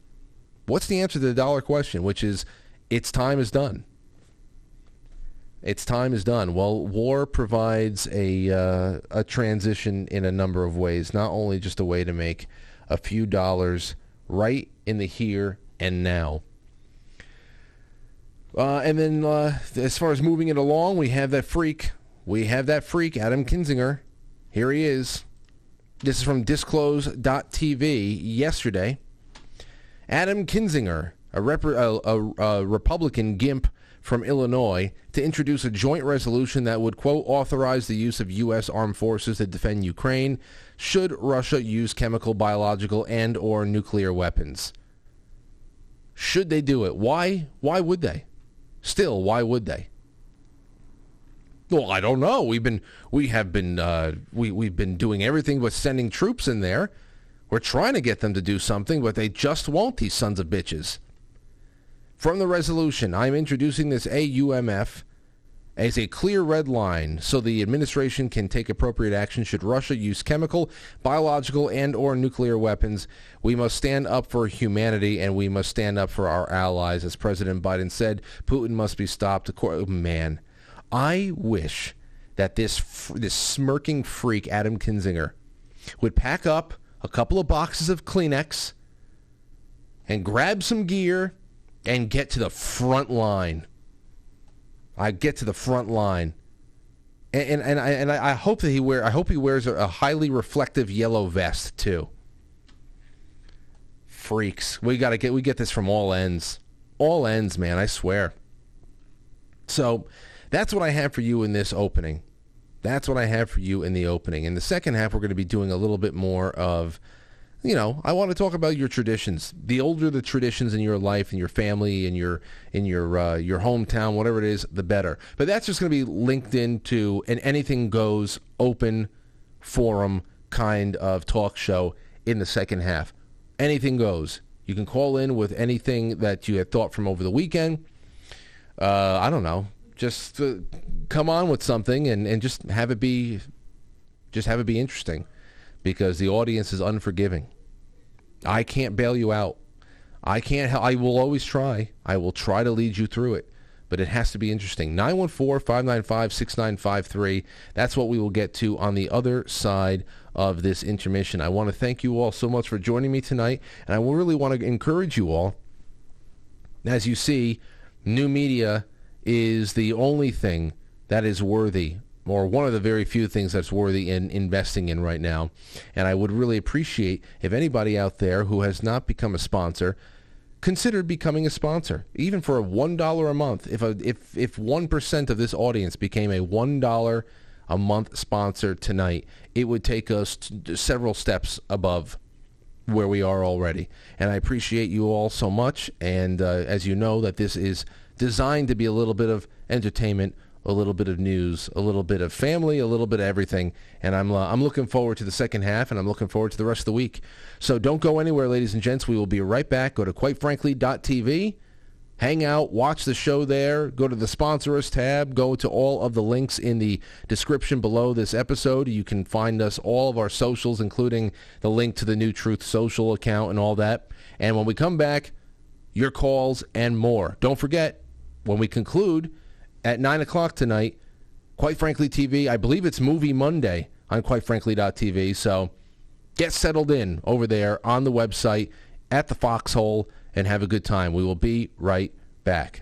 What's the answer to the dollar question, which is its time is done? Its time is done. Well, war provides a uh, a transition in a number of ways. Not only just a way to make a few dollars right in the here and now. Uh, and then uh, as far as moving it along, we have that freak. We have that freak, Adam Kinzinger. Here he is. This is from disclose.tv yesterday. Adam Kinzinger, a, rep- a, a, a Republican gimp from Illinois, to introduce a joint resolution that would, quote, authorize the use of U.S. armed forces to defend Ukraine should Russia use chemical, biological, and or nuclear weapons. Should they do it? Why? Why would they? Still, why would they? Well, I don't know. We've been we have been uh, we we've been doing everything but sending troops in there. We're trying to get them to do something, but they just won't. These sons of bitches. From the resolution, I'm introducing this AUMF as a clear red line so the administration can take appropriate action should Russia use chemical, biological, and or nuclear weapons. We must stand up for humanity and we must stand up for our allies. As President Biden said, Putin must be stopped. Oh, man, I wish that this this smirking freak Adam Kinzinger would pack up a couple of boxes of Kleenex and grab some gear and get to the front line. I get to the front line, and and, and I and I hope that he wear I hope he wears a, a highly reflective yellow vest too. Freaks, we got to get we get this from all ends, all ends, man. I swear. So, that's what I have for you in this opening. That's what I have for you in the opening. In the second half, we're going to be doing a little bit more of you know, I want to talk about your traditions. The older the traditions in your life and your family and your in your uh, your hometown, whatever it is, the better. But that's just going to be linked into an anything goes open forum kind of talk show in the second half. Anything goes. You can call in with anything that you had thought from over the weekend. Uh, I don't know. Just uh, come on with something and, and just have it be just have it be interesting because the audience is unforgiving. I can't bail you out. I can't help. I will always try. I will try to lead you through it, but it has to be interesting. 914-595-6953. That's what we will get to on the other side of this intermission. I want to thank you all so much for joining me tonight, and I really want to encourage you all. As you see, new media is the only thing that is worthy or one of the very few things that's worthy in investing in right now. And I would really appreciate if anybody out there who has not become a sponsor considered becoming a sponsor, even for a one dollar a month. If a, if if one percent of this audience became a one dollar a month sponsor tonight, it would take us several steps above where we are already. And I appreciate you all so much. And uh, as you know, that this is designed to be a little bit of entertainment a little bit of news, a little bit of family, a little bit of everything. And I'm uh, I'm looking forward to the second half, and I'm looking forward to the rest of the week. So don't go anywhere, ladies and gents. We will be right back. Go to quitefrankly.tv. Hang out, watch the show there. Go to the sponsor us tab. Go to all of the links in the description below this episode. You can find us all of our socials, including the link to the New Truth social account and all that. And when we come back, your calls and more. Don't forget, when we conclude, at 9 o'clock tonight. Quite Frankly TV, I believe it's Movie Monday on quitefrankly.tv. So get settled in over there on the website at the Foxhole and have a good time. We will be right back.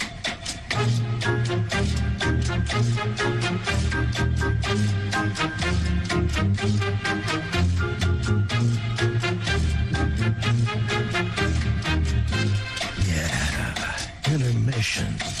Intermission.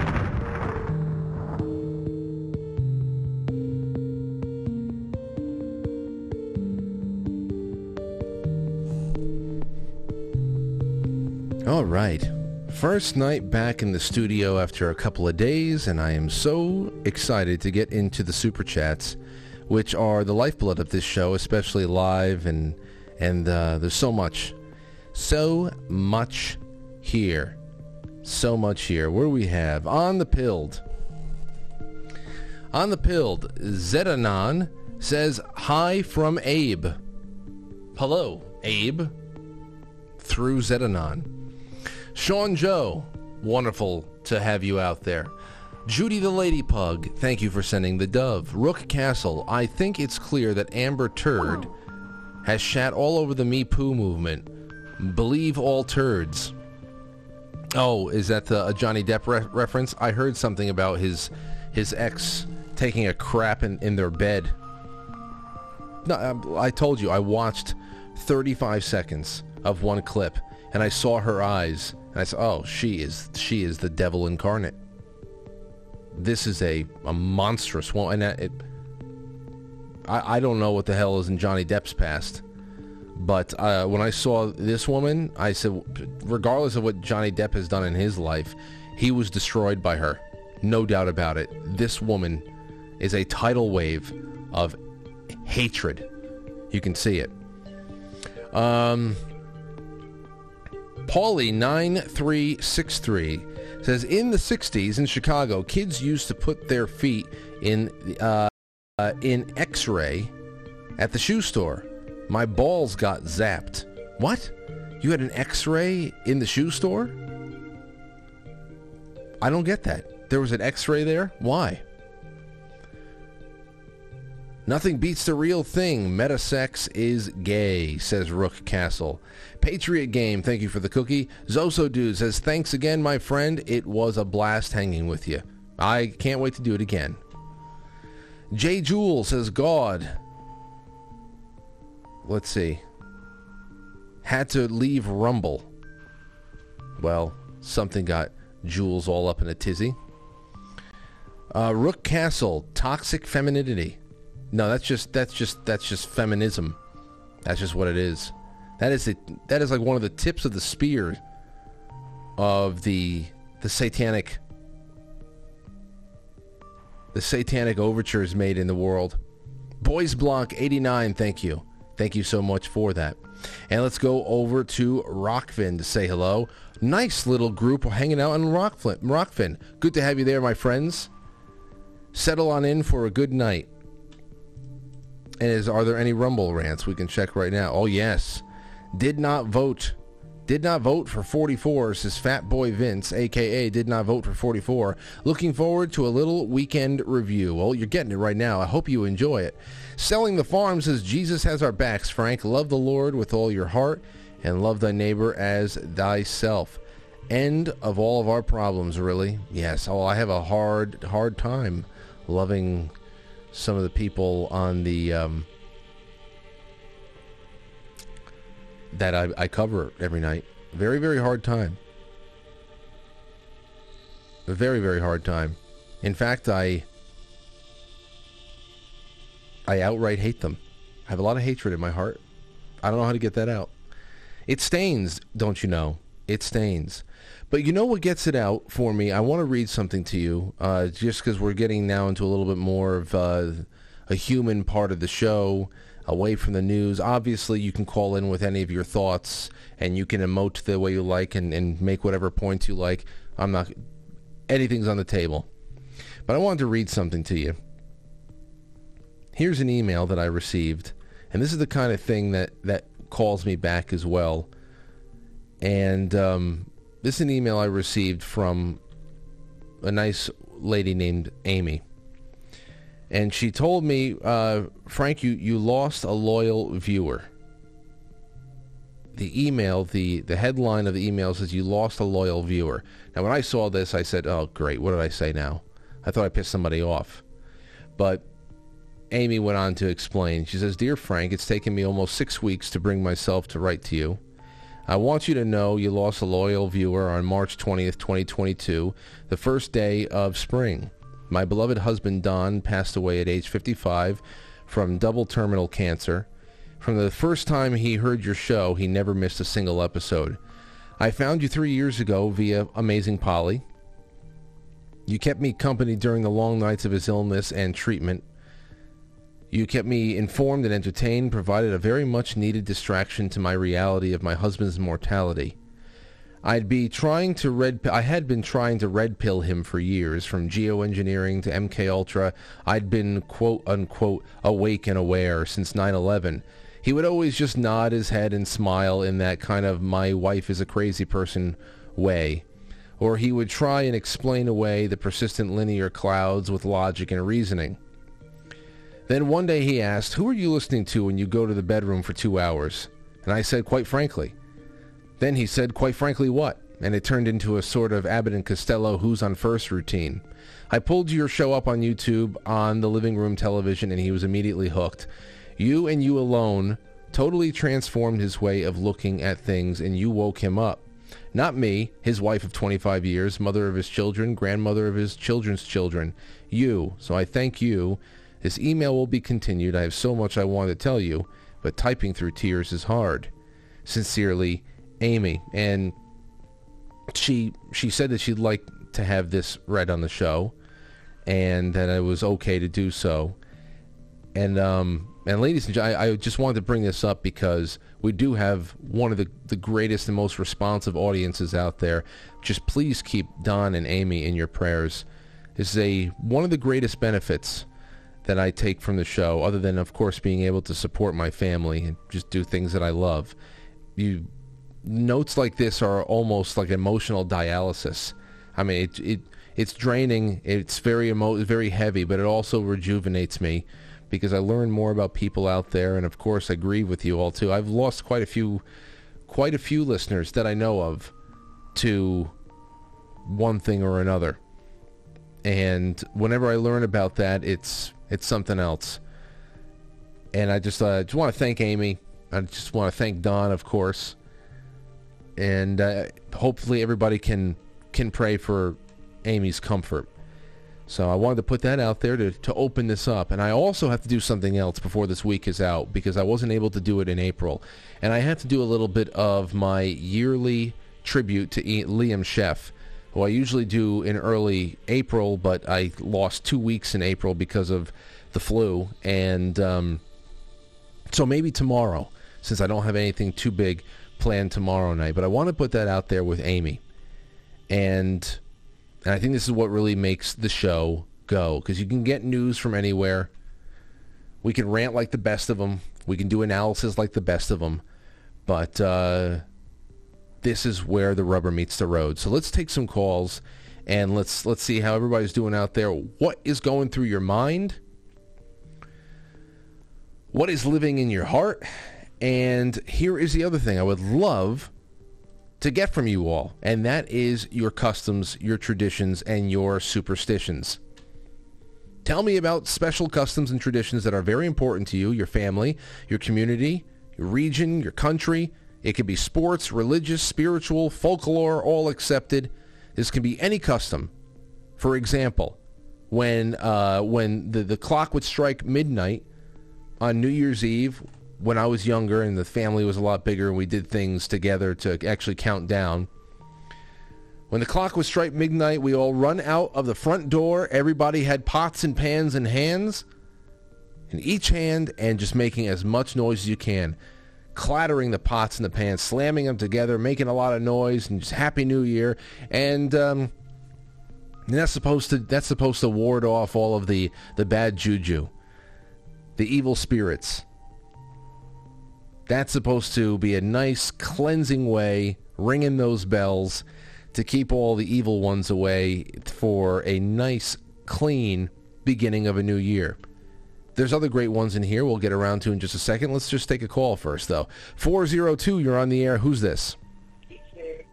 All right. First night back in the studio after a couple of days, and I am so excited to get into the super chats, which are the lifeblood of this show, especially live, and and uh, there's so much, so much here, so much here. Where we have on the pilled? On the pilled, Zedanon says hi from Abe. Hello, Abe. Through Zedanon. Sean Joe, wonderful to have you out there. Judy the Lady Pug, thank you for sending the dove. Rook Castle, I think it's clear that Amber Turd has shat all over the Me Poo movement. Believe all turds. Oh, is that the a Johnny Depp re- reference? I heard something about his his ex taking a crap in, in their bed. No, um, I told you I watched 35 seconds of one clip and I saw her eyes and I said, "Oh, she is she is the devil incarnate." This is a a monstrous one, and it. I I don't know what the hell is in Johnny Depp's past, but uh, when I saw this woman, I said, regardless of what Johnny Depp has done in his life, he was destroyed by her, no doubt about it. This woman is a tidal wave of hatred. You can see it. Um. Paulie9363 says in the 60s in Chicago, kids used to put their feet in uh, uh, in X-ray at the shoe store. My balls got zapped. What? You had an X-ray in the shoe store? I don't get that. There was an X-ray there? Why? Nothing beats the real thing. Metasex is gay, says Rook Castle. Patriot Game, thank you for the cookie. Zoso Dude says, thanks again, my friend. It was a blast hanging with you. I can't wait to do it again. J. Jewel says, God. Let's see. Had to leave Rumble. Well, something got Jules all up in a tizzy. Uh, Rook Castle, toxic femininity. No, that's just that's just that's just feminism. That's just what it is. That is it. That is like one of the tips of the spear of the the satanic the satanic overtures made in the world. Boys Blanc 89, thank you. Thank you so much for that. And let's go over to Rokfin to say hello. Nice little group hanging out in Rokfin. Rokfin. Good to have you there, my friends. Settle on in for a good night. And is are there any Rumble rants we can check right now? Oh yes. Did not vote. Did not vote for 44, says Fat Boy Vince, aka did not vote for 44. Looking forward to a little weekend review. Well, you're getting it right now. I hope you enjoy it. Selling the Farm says Jesus has our backs, Frank. Love the Lord with all your heart and love thy neighbor as thyself. End of all of our problems, really. Yes. Oh, I have a hard, hard time loving some of the people on the um, that I, I cover every night. Very, very hard time. A very, very hard time. In fact, I I outright hate them. I have a lot of hatred in my heart. I don't know how to get that out. It stains, don't you know? it stains. But you know what gets it out for me? I want to read something to you, uh, just because we're getting now into a little bit more of uh, a human part of the show, away from the news. Obviously, you can call in with any of your thoughts, and you can emote the way you like and, and make whatever points you like. I'm not, anything's on the table. But I wanted to read something to you. Here's an email that I received, and this is the kind of thing that, that calls me back as well. And um, this is an email I received from a nice lady named Amy. And she told me, uh, Frank, you, you lost a loyal viewer. The email, the, the headline of the email says, you lost a loyal viewer. Now, when I saw this, I said, oh, great. What did I say now? I thought I pissed somebody off. But Amy went on to explain. She says, Dear Frank, it's taken me almost six weeks to bring myself to write to you. I want you to know you lost a loyal viewer on March 20th, 2022, the first day of spring. My beloved husband Don passed away at age 55 from double terminal cancer. From the first time he heard your show, he never missed a single episode. I found you three years ago via Amazing Polly. You kept me company during the long nights of his illness and treatment. You kept me informed and entertained, provided a very much needed distraction to my reality of my husband's mortality. I'd be trying to red I had been trying to red pill him for years from geoengineering to MK Ultra. I'd been quote unquote awake and aware since 9/11. He would always just nod his head and smile in that kind of my wife is a crazy person way. Or he would try and explain away the persistent linear clouds with logic and reasoning. Then one day he asked, Who are you listening to when you go to the bedroom for two hours? And I said, Quite frankly. Then he said, Quite frankly, what? And it turned into a sort of Abbott and Costello Who's on First routine. I pulled your show up on YouTube on the living room television and he was immediately hooked. You and you alone totally transformed his way of looking at things and you woke him up. Not me, his wife of 25 years, mother of his children, grandmother of his children's children. You. So I thank you. This email will be continued. I have so much I want to tell you, but typing through tears is hard. Sincerely, Amy. And she she said that she'd like to have this read on the show and that it was okay to do so. And um and ladies and gentlemen, I, I just wanted to bring this up because we do have one of the, the greatest and most responsive audiences out there. Just please keep Don and Amy in your prayers. This is a one of the greatest benefits that I take from the show, other than of course being able to support my family and just do things that I love. You notes like this are almost like emotional dialysis. I mean, it, it it's draining. It's very emo- very heavy, but it also rejuvenates me because I learn more about people out there, and of course, I grieve with you all too. I've lost quite a few, quite a few listeners that I know of to one thing or another, and whenever I learn about that, it's it's something else. And I just uh, just want to thank Amy. I just want to thank Don, of course, and uh, hopefully everybody can can pray for Amy's comfort. So I wanted to put that out there to, to open this up. And I also have to do something else before this week is out because I wasn't able to do it in April. And I have to do a little bit of my yearly tribute to Liam Sheff, who I usually do in early April, but I lost two weeks in April because of the flu. And um, so maybe tomorrow, since I don't have anything too big planned tomorrow night. But I want to put that out there with Amy. And and I think this is what really makes the show go because you can get news from anywhere. We can rant like the best of them. We can do analysis like the best of them. But uh, this is where the rubber meets the road. So let's take some calls and let's let's see how everybody's doing out there. What is going through your mind? What is living in your heart? And here is the other thing I would love to get from you all, and that is your customs, your traditions, and your superstitions. Tell me about special customs and traditions that are very important to you, your family, your community, your region, your country. It could be sports, religious, spiritual, folklore, all accepted. This can be any custom. For example, when uh, when the, the clock would strike midnight on New Year's Eve, when I was younger and the family was a lot bigger and we did things together to actually count down. When the clock would strike midnight, we all run out of the front door. Everybody had pots and pans in hands, in each hand, and just making as much noise as you can. Clattering the pots and the pans, slamming them together, making a lot of noise, and just Happy New Year. And um, that's supposed to that's supposed to ward off all of the the bad juju, the evil spirits. That's supposed to be a nice cleansing way, ringing those bells to keep all the evil ones away for a nice clean beginning of a new year. There's other great ones in here we'll get around to in just a second. Let's just take a call first though. 402, you're on the air. Who's this?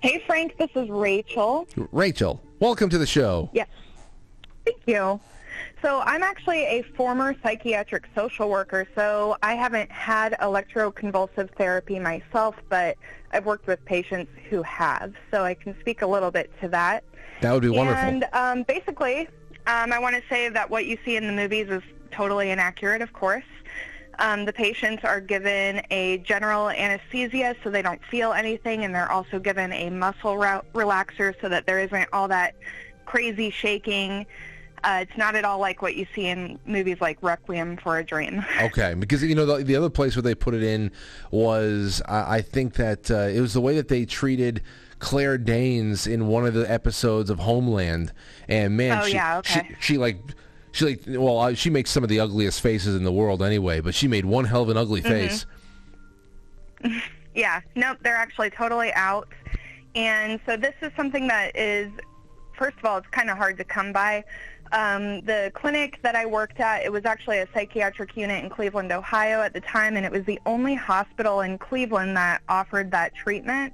Hey, Frank, this is Rachel. Rachel. Welcome to the show. Yes. Thank you. So I'm actually a former psychiatric social worker, so I haven't had electroconvulsive therapy myself, but I've worked with patients who have, so I can speak a little bit to that. That would be wonderful. And um, basically, um, I want to say that what you see in the movies is totally inaccurate, of course. Um, the patients are given a general anesthesia so they don't feel anything, and they're also given a muscle relaxer so that there isn't all that crazy shaking. Uh, it's not at all like what you see in movies like Requiem for a Dream. Okay, because you know the, the other place where they put it in was I, I think that uh, it was the way that they treated Claire Danes in one of the episodes of Homeland, and man, Oh, she, yeah, okay. she she like she like well uh, she makes some of the ugliest faces in the world anyway, but she made one hell of an ugly Mhm. face. Yeah, nope, they're actually totally out. And so this is something that is, first of all, it's kind of hard to come by. Um, the clinic that I worked at, it was actually a psychiatric unit in Cleveland, Ohio at the time, and it was the only hospital in Cleveland that offered that treatment.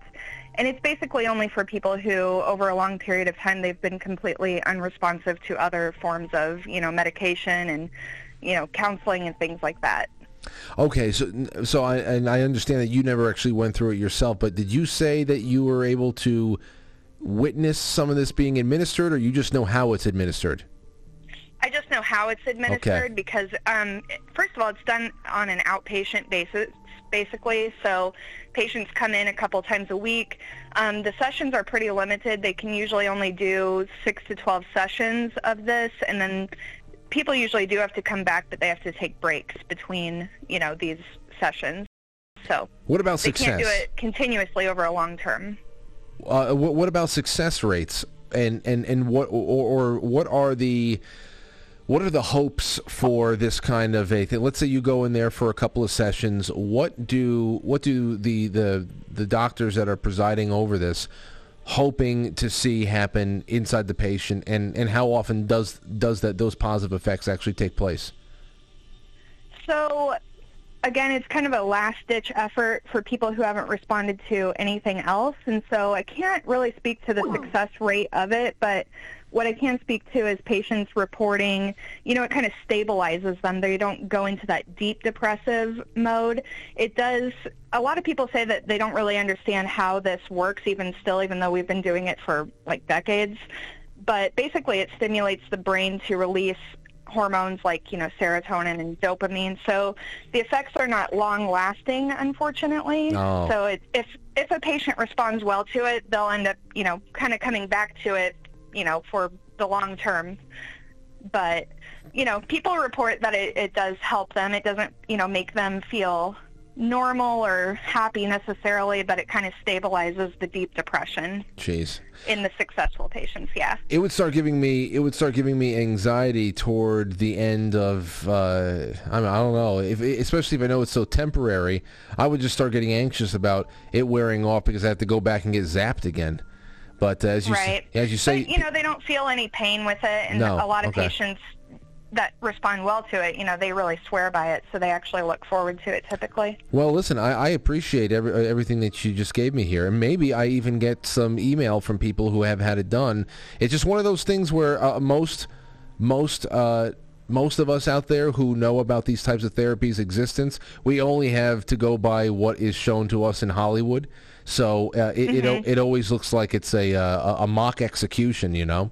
And it's basically only for people who, over a long period of time, they've been completely unresponsive to other forms of, you know, medication and, you know, counseling and things like that. Okay, so so I and I understand that you never actually went through it yourself, but did you say that you were able to witness some of this being administered, or you just know how it's administered? I just know how it's administered because, um, first of all, it's done on an outpatient basis, basically. So patients come in a couple times a week. Um, the sessions are pretty limited. They can usually only do six to 12 sessions of this, and then people usually do have to come back, but they have to take breaks between, you know, these sessions. So What about they can't do it continuously over a long term. Uh, what, what about success rates, and and and what or, or what are the what are the hopes for this kind of a thing? Let's say you go in there for a couple of sessions. What do what do the the the doctors that are presiding over this hoping to see happen inside the patient, and and how often does does that those positive effects actually take place? So, again, it's kind of a last-ditch effort for people who haven't responded to anything else, and so I can't really speak to the success rate of it, but what I can speak to is patients reporting, you know, it kind of stabilizes them. They don't go into that deep depressive mode. It does, a lot of people say that they don't really understand how this works even still, even though we've been doing it for like decades. But basically it stimulates the brain to release hormones like, you know, serotonin and dopamine. So the effects are not long lasting, unfortunately. Oh. So it, if, if a patient responds well to it, they'll end up, you know, kind of coming back to it you know, for the long term. But, you know, people report that it, it does help them. It doesn't, you know, make them feel normal or happy necessarily, but it kind of stabilizes the deep depression Jeez. in the successful patients, yeah. it would start giving me it would start giving me anxiety toward the end of uh, I, mean, I don't know if especially if I know it's so temporary I would just start getting anxious about it wearing off because I have to go back and get zapped again but as you right. as you say but, you know, they don't feel any pain with it, and No, a lot of okay. patients that respond well to it, you know, they really swear by it, so they actually look forward to it typically. Well, listen, I, I appreciate every, uh, everything that you just gave me here, and maybe I even get some email from people who have had it done. It's just one of those things where uh, most most uh, most of us out there who know about these types of therapies' existence, we only have to go by what is shown to us in Hollywood. So uh, it, it al- Mhm. it always looks like it's a uh, a a mock execution, you know.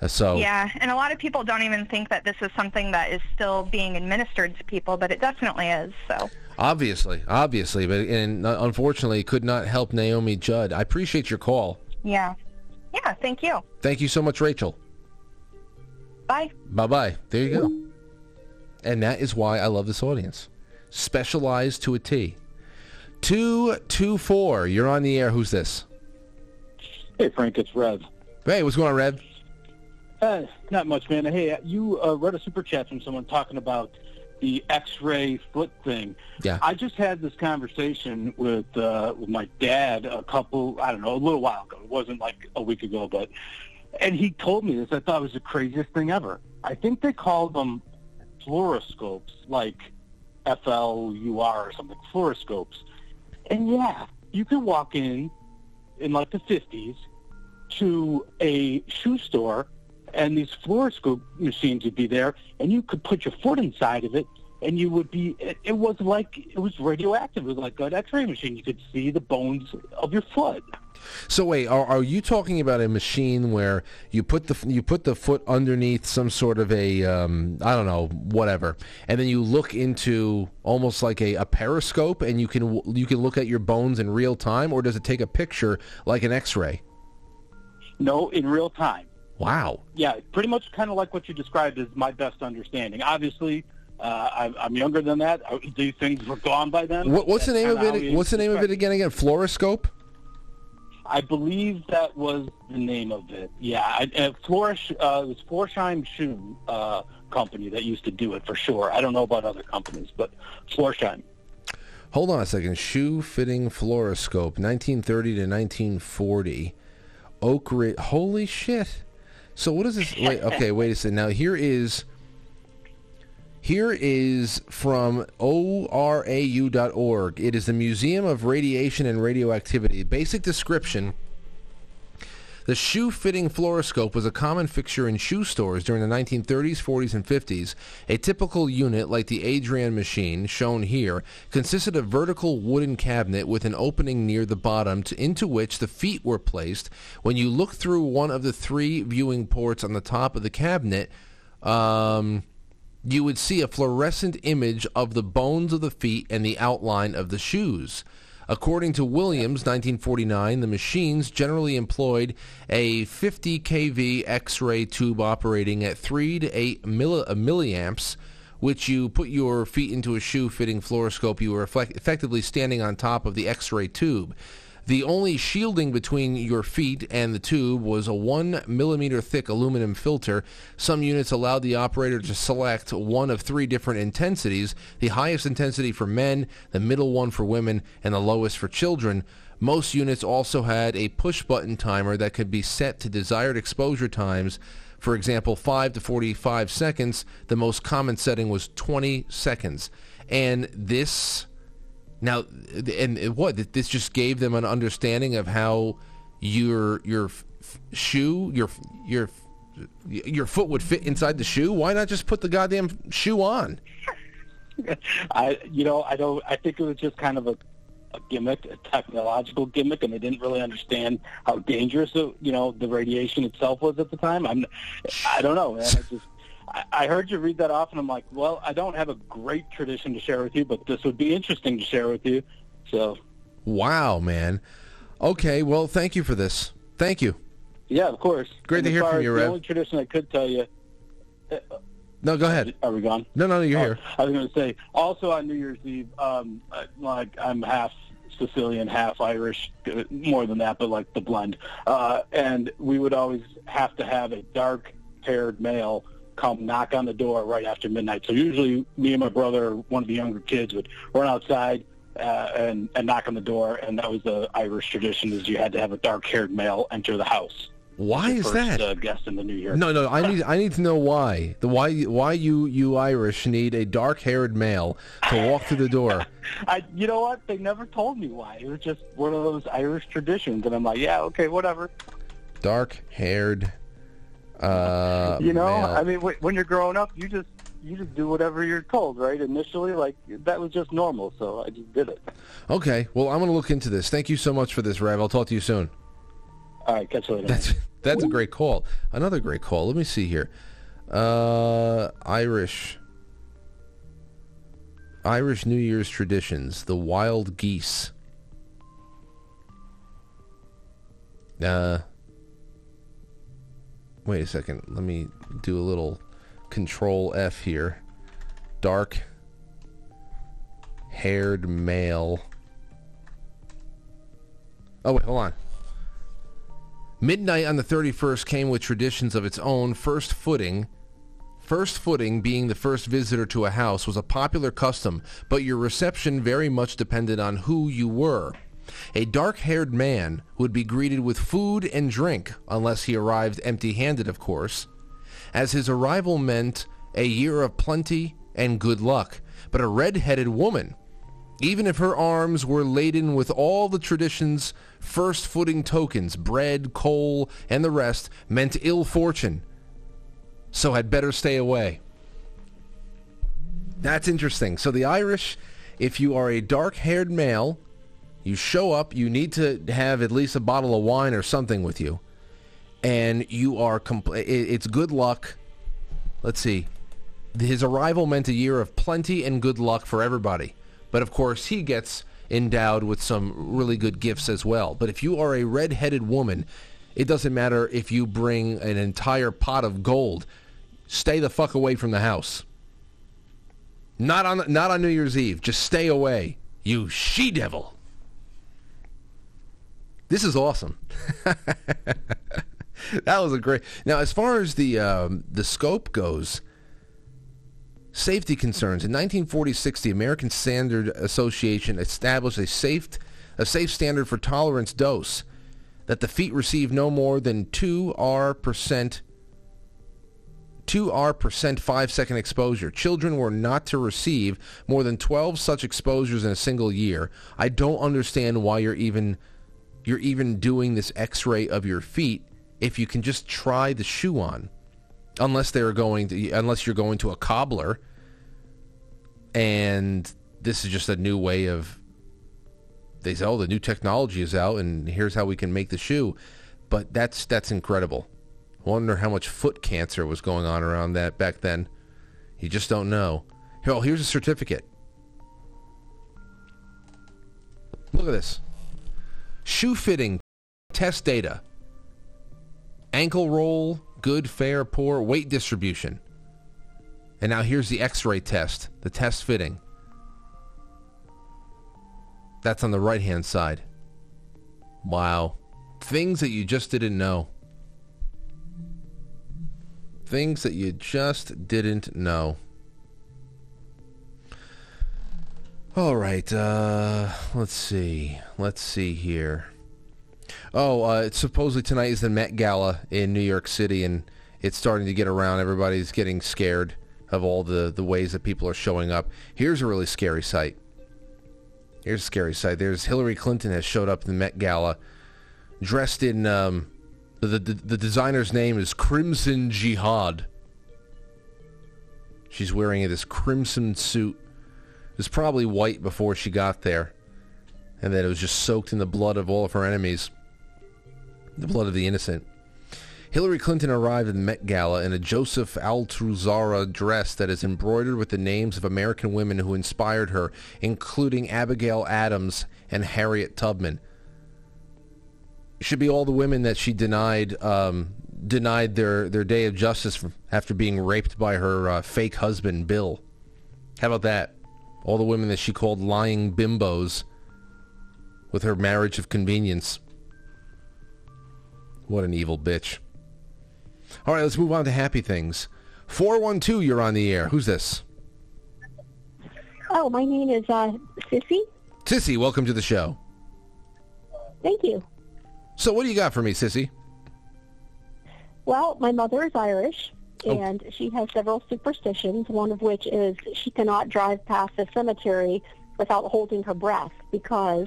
Uh, so Yeah, and a lot of people don't even think that this is something that is still being administered to people, but it definitely is. So Obviously, obviously, but and uh, unfortunately, could not help Naomi Judd. I appreciate your call. Yeah. Yeah, thank you. Thank you so much, Rachel. Bye. Bye bye. There you go. And that is why I love this audience. Specialized to a T. Two two four. You're on the air. Who's this? Hey, Frank, it's Rev. Hey, what's going on, Rev? Uh, not much, man. Hey, you uh, read a super chat from someone talking about the X-ray foot thing. Yeah. I just had this conversation with uh, with my dad a couple, I don't know, a little while ago. It wasn't like a week ago, but and he told me this. I thought it was the craziest thing ever. I think they called them fluoroscopes, like F L U R or something, fluoroscopes. And yeah, you could walk in in like the 50s to a shoe store and these fluoroscope machines would be there and you could put your foot inside of it and you would be it, it was like it was radioactive. It was like an x-ray machine. You could see the bones of your foot So wait, are, are you talking about a machine where you put the you put the foot underneath some sort of a um, I don't know whatever, and then you look into almost like a, a periscope, and you can you can look at your bones in real time, or does it take a picture like an X-ray? no in real time Wow. yeah pretty much kind of like what you described is my best understanding obviously uh, I'm, I'm younger than that these things were gone by then What, what's the name of it? What's the name of it again? Again, fluoroscope. I believe that was the name of it. Yeah, I, uh, Florish, uh, it was Florsheim Shoe uh, Company that used to do it for sure. I don't know about other companies, but Florsheim. Hold on a second. Shoe fitting fluoroscope, 1930 to 1940. Oak Ridge. Holy shit. So what is this? Wait, okay, wait a second. Now here is here is from orau.org. It is the Museum of Radiation and Radioactivity. Basic description. The shoe fitting fluoroscope was a common fixture in shoe stores during the 1930s, 40s, and 50s. A typical unit, like the Adrian machine, shown here, consisted of vertical wooden cabinet with an opening near the bottom to, into which the feet were placed. When you look through one of the three viewing ports on the top of the cabinet, um, you would see a fluorescent image of the bones of the feet and the outline of the shoes. According to Williams, 1949, the machines generally employed a 50 kV X-ray tube operating at 3 to 8 milli- uh, milliamps, which you put your feet into a shoe-fitting fluoroscope. You were effect- effectively standing on top of the X-ray tube. The only shielding between your feet and the tube was a one millimeter thick aluminum filter. Some units allowed the operator to select one of three different intensities the highest intensity for men, the middle one for women, and the lowest for children. Most units also had a push button timer that could be set to desired exposure times. For example, 5 to 45 seconds. The most common setting was 20 seconds. And this now, and what this just gave them an understanding of how your your shoe, your your your foot would fit inside the shoe. Why not just put the goddamn shoe on? I, you know, I don't. I think it was just kind of a, a gimmick, a technological gimmick, and they didn't really understand how dangerous, the, you know, the radiation itself was at the time. I'm, I don't know, man. I just. I- I heard you read that off, and I'm like, well, I don't have a great tradition to share with you, but this would be interesting to share with you. So, Wow, man. Okay, well, thank you for this. Thank you. yeah, of course. Great And to hear from you, The Rev. only tradition I could tell you. No, go ahead. Are we gone? No, no, no, you're Oh, here. I was going to say, also on New Year's Eve, um, I- like I'm half Sicilian, half Irish, uh, more than that, but like the blend. Uh, and we would always have to have a dark-haired male come knock on the door right after midnight. So usually me and my brother, one of the younger kids, would run outside uh, and, and knock on the door, and that was the Irish tradition is you had to have a dark-haired male enter the house. Why Your is first, that? Uh, guest in the new year. No, no, I need I need to know why. The why why you you Irish need a dark-haired male to walk through the door. I, you know what? They never told me why. It was just one of those Irish traditions, and I'm like, yeah, okay, whatever. Dark-haired uh you know. I mean, when you're growing up, you just you just do whatever you're told, right? Initially, like that was just normal, so I just did it. Okay, well, I'm going to look into this. Thank you so much for this, Rev. I'll talk to you soon. All right, catch you later. That's that's a great call. Another great call. Let me see here. Uh, Irish. Irish New Year's traditions, the wild geese. Uh, wait a second. Let me do a little control F here. Dark haired male. Oh, wait, hold on. Midnight on the 31st came with traditions of its own. First footing, first footing being the first visitor to a house was a popular custom, but your reception very much depended on who you were. A dark-haired man would be greeted with food and drink, unless he arrived empty-handed, of course, as his arrival meant a year of plenty and good luck. But a red-headed woman, even if her arms were laden with all the tradition's first footing tokens, bread, coal, and the rest, meant ill fortune. So had better stay away. That's interesting. So the Irish, if you are a dark-haired male, you show up, you need to have at least a bottle of wine or something with you. And you are compl- it's good luck. Let's see. His arrival meant a year of plenty and good luck for everybody. But of course, he gets endowed with some really good gifts as well. But if you are a red-headed woman, it doesn't matter if you bring an entire pot of gold. Stay the fuck away from the house. Not on not on New Year's Eve. Just stay away. You she devil. This is awesome. that was a great. Now, as far as the um, the scope goes, safety concerns. In 1946, the American Standard Association established a safe a safe standard for tolerance dose that the feet receive no more than 2 R percent 2 R percent 5 second exposure. Children were not to receive more than 12 such exposures in a single year. I don't understand why you're even you're even doing this x-ray of your feet if you can just try the shoe on. Unless they're going to unless you're going to a cobbler and this is just a new way of they say, oh, the new technology is out, and here's how we can make the shoe. But that's that's incredible. Wonder how much foot cancer was going on around that back then. You just don't know. Oh, here's a certificate. Look at this. Shoe fitting test data. Ankle roll, good, fair, poor, weight distribution. And now here's the x-ray test, the test fitting. That's on the right-hand side. Wow. Things that you just didn't know. Things that you just didn't know. All right, uh, let's see. Let's see here. Oh, uh, supposedly tonight is the Met Gala in New York City, and it's starting to get around. Everybody's getting scared of all the, the ways that people are showing up. Here's a really scary sight. Here's a scary sight. There's Hillary Clinton has showed up in the Met Gala, dressed in um, the, the the designer's name is Crimson Jihad. She's wearing this crimson suit. It was probably white before she got there, and that it was just soaked in the blood of all of her enemies, the blood of the innocent. Hillary Clinton arrived at the Met Gala in a Joseph Altuzarra dress that is embroidered with the names of American women who inspired her, including Abigail Adams and Harriet Tubman. Should be all the women that she denied um, denied their, their day of justice after being raped by her uh, fake husband, Bill. How about that? All the women that she called lying bimbos with her marriage of convenience. What an evil bitch. All right, let's move on to happy things. 412, you're on the air. Who's this? Oh, my name is uh, Sissy. Sissy, welcome to the show. Thank you. So what do you got for me, Sissy? Well, my mother is Irish, and she has several superstitions, one of which is she cannot drive past a cemetery without holding her breath because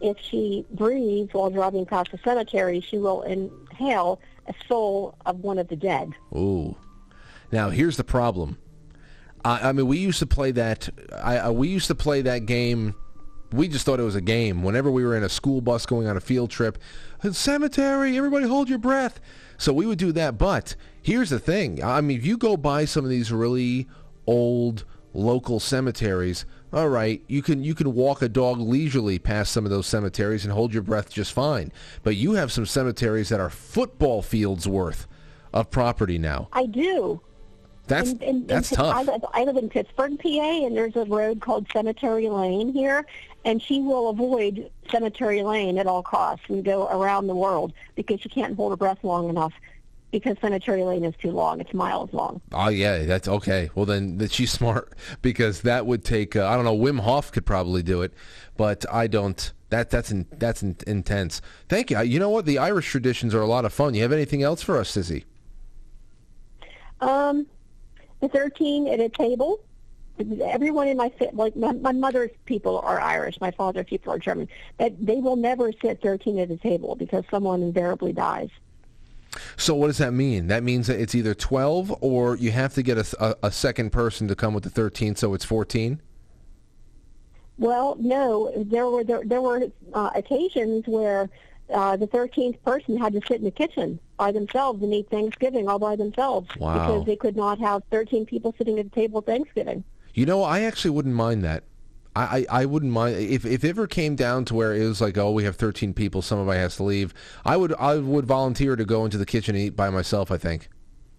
if she breathes while driving past the cemetery, she will inhale a soul of one of the dead. Ooh. Now here's the problem. I, I mean, we used to play that. I, I we used to play that game. We just thought it was a game. Whenever we were in a school bus going on a field trip, cemetery, everybody hold your breath. So we would do that. But here's the thing. I mean, if you go by some of these really old local cemeteries, all right, you can you can walk a dog leisurely past some of those cemeteries and hold your breath just fine. But you have some cemeteries that are football fields worth of property now. I do. That's In- that's tough. I live, I live in Pittsburgh, PA, and there's a road called Cemetery Lane here, and she will avoid Cemetery Lane at all costs and go around the world because she can't hold her breath long enough because Cemetery Lane is too long. It's miles long. Oh yeah, that's okay. Well then, that she's smart because that would take. Uh, I don't know. Wim Hof could probably do it, but I don't. That that's in, that's in, intense. Thank you. You know what? The Irish traditions are a lot of fun. You have anything else for us, Sissy? Um, the 13 at a table. Everyone in my like my, my mother's people are Irish. My father's people are German. That they will never sit 13 at a table because someone invariably dies. So what does that mean? That means that it's either twelve or you have to get a, a, a second person to come with the thirteen, so it's fourteen. Well, no, there were there, there were uh, occasions where uh, the 13th person had to sit in the kitchen by themselves and eat Thanksgiving all by themselves Wow. because they could not have 13 people sitting at the table Thanksgiving. You know, I actually wouldn't mind that. I, I, I wouldn't mind if if it ever came down to where it was like, oh, we have 13 people, somebody has to leave. I would I would volunteer to go into the kitchen and eat by myself. I think,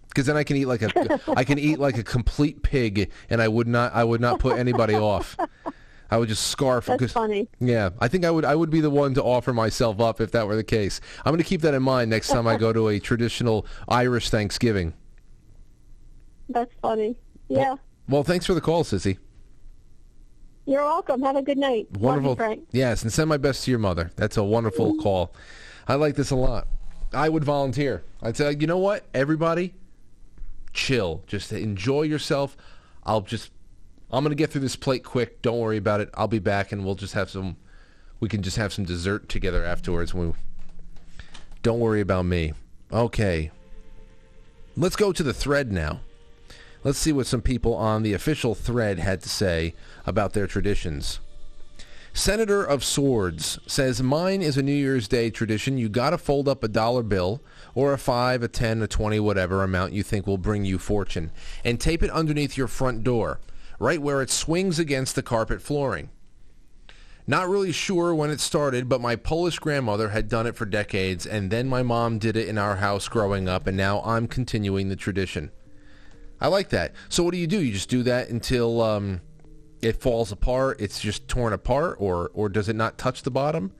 because then I can eat like a I can eat like a complete pig, and I would not I would not put anybody off. I would just scarf. That's funny. Yeah, I think I would I would be the one to offer myself up if that were the case. I'm going to keep that in mind next time I go to a traditional Irish Thanksgiving. That's funny. Yeah. Well, thanks for the call, Sissy. You're welcome. Have a good night. You, Wonderful. Frank. Yes, and send my best to your mother. That's a wonderful mm. call. I like this a lot. I would volunteer. I'd say, you know what, everybody, chill. Just enjoy yourself. I'll just, I'm gonna get through this plate quick. Don't worry about it. I'll be back, and we'll just have some. We can just have some dessert together afterwards. We, don't worry about me. Okay. Let's go to the thread now. Let's see what some people on the official thread had to say about their traditions. Senator of Swords says, Mine is a New Year's Day tradition. You got to fold up a dollar bill or a 5, a 10, a 20, whatever amount you think will bring you fortune, and tape it underneath your front door, right where it swings against the carpet flooring. Not really sure when it started, but my Polish grandmother had done it for decades, and then my mom did it in our house growing up, and now I'm continuing the tradition. I like that. So what do you do? You just do that until um, it falls apart. It's just torn apart, or or does it not touch the bottom?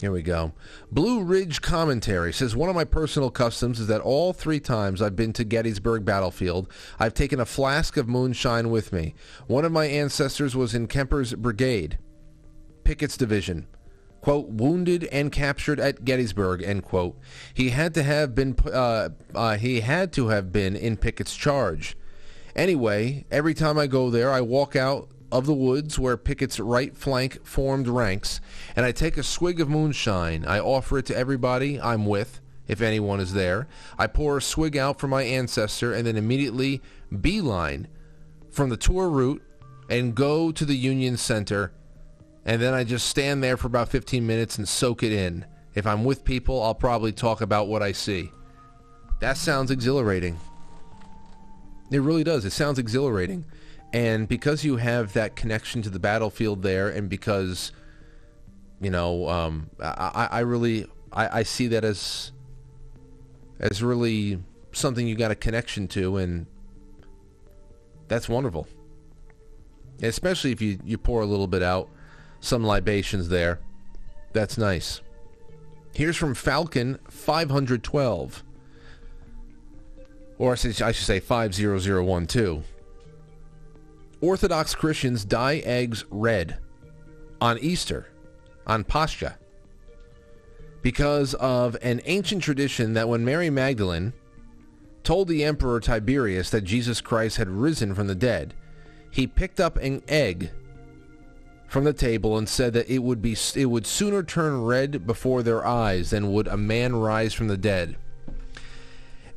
Here we go. Blue Ridge Commentary says one of my personal customs is that all three times I've been to Gettysburg Battlefield, I've taken a flask of moonshine with me. One of my ancestors was in Kemper's Brigade, Pickett's Division quote, wounded and captured at Gettysburg, end quote. He had to have been, uh, uh, he had to have been in Pickett's charge. Anyway, every time I go there, I walk out of the woods where Pickett's right flank formed ranks, and I take a swig of moonshine. I offer it to everybody I'm with, if anyone is there. I pour a swig out for my ancestor, and then immediately beeline from the tour route and go to the Union Center and then I just stand there for about 15 minutes and soak it in. If I'm with people, I'll probably talk about what I see. That sounds exhilarating. It really does. It sounds exhilarating. And because you have that connection to the battlefield there, and because, you know, um, I, I really, I, I see that as, as really something you got a connection to, and that's wonderful. Especially if you, you pour a little bit out some libations there. That's nice. Here's from Falcon 512. Or I should, I should say 50012. Orthodox Christians dye eggs red on Easter, on Pascha, because of an ancient tradition that when Mary Magdalene told the Emperor Tiberius that Jesus Christ had risen from the dead, he picked up an egg from the table and said that it would be it would sooner turn red before their eyes than would a man rise from the dead.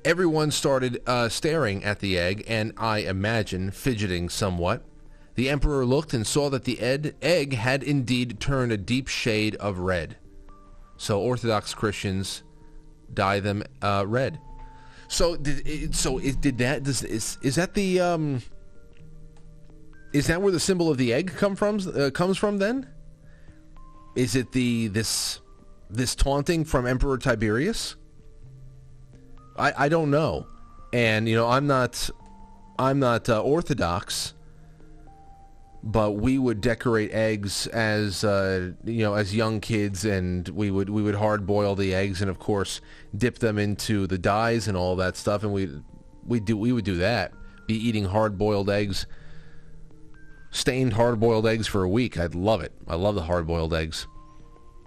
Everyone started uh, staring at the egg and I imagine fidgeting somewhat. The emperor looked and saw that the ed- egg had indeed turned a deep shade of red. So Orthodox Christians dye them uh, red. So did so it, did that does, is is that the um Is that where the symbol of the egg come from? Uh, comes from then? Is it the this this taunting from Emperor Tiberius? I I don't know, and you know I'm not I'm not uh, Orthodox, but we would decorate eggs as uh, you know as young kids, and we would we would hard boil the eggs, and of course dip them into the dyes and all that stuff, and we we do we would do that. Be eating hard boiled eggs, stained hard boiled eggs for a week. I'd love it. I love the hard boiled eggs.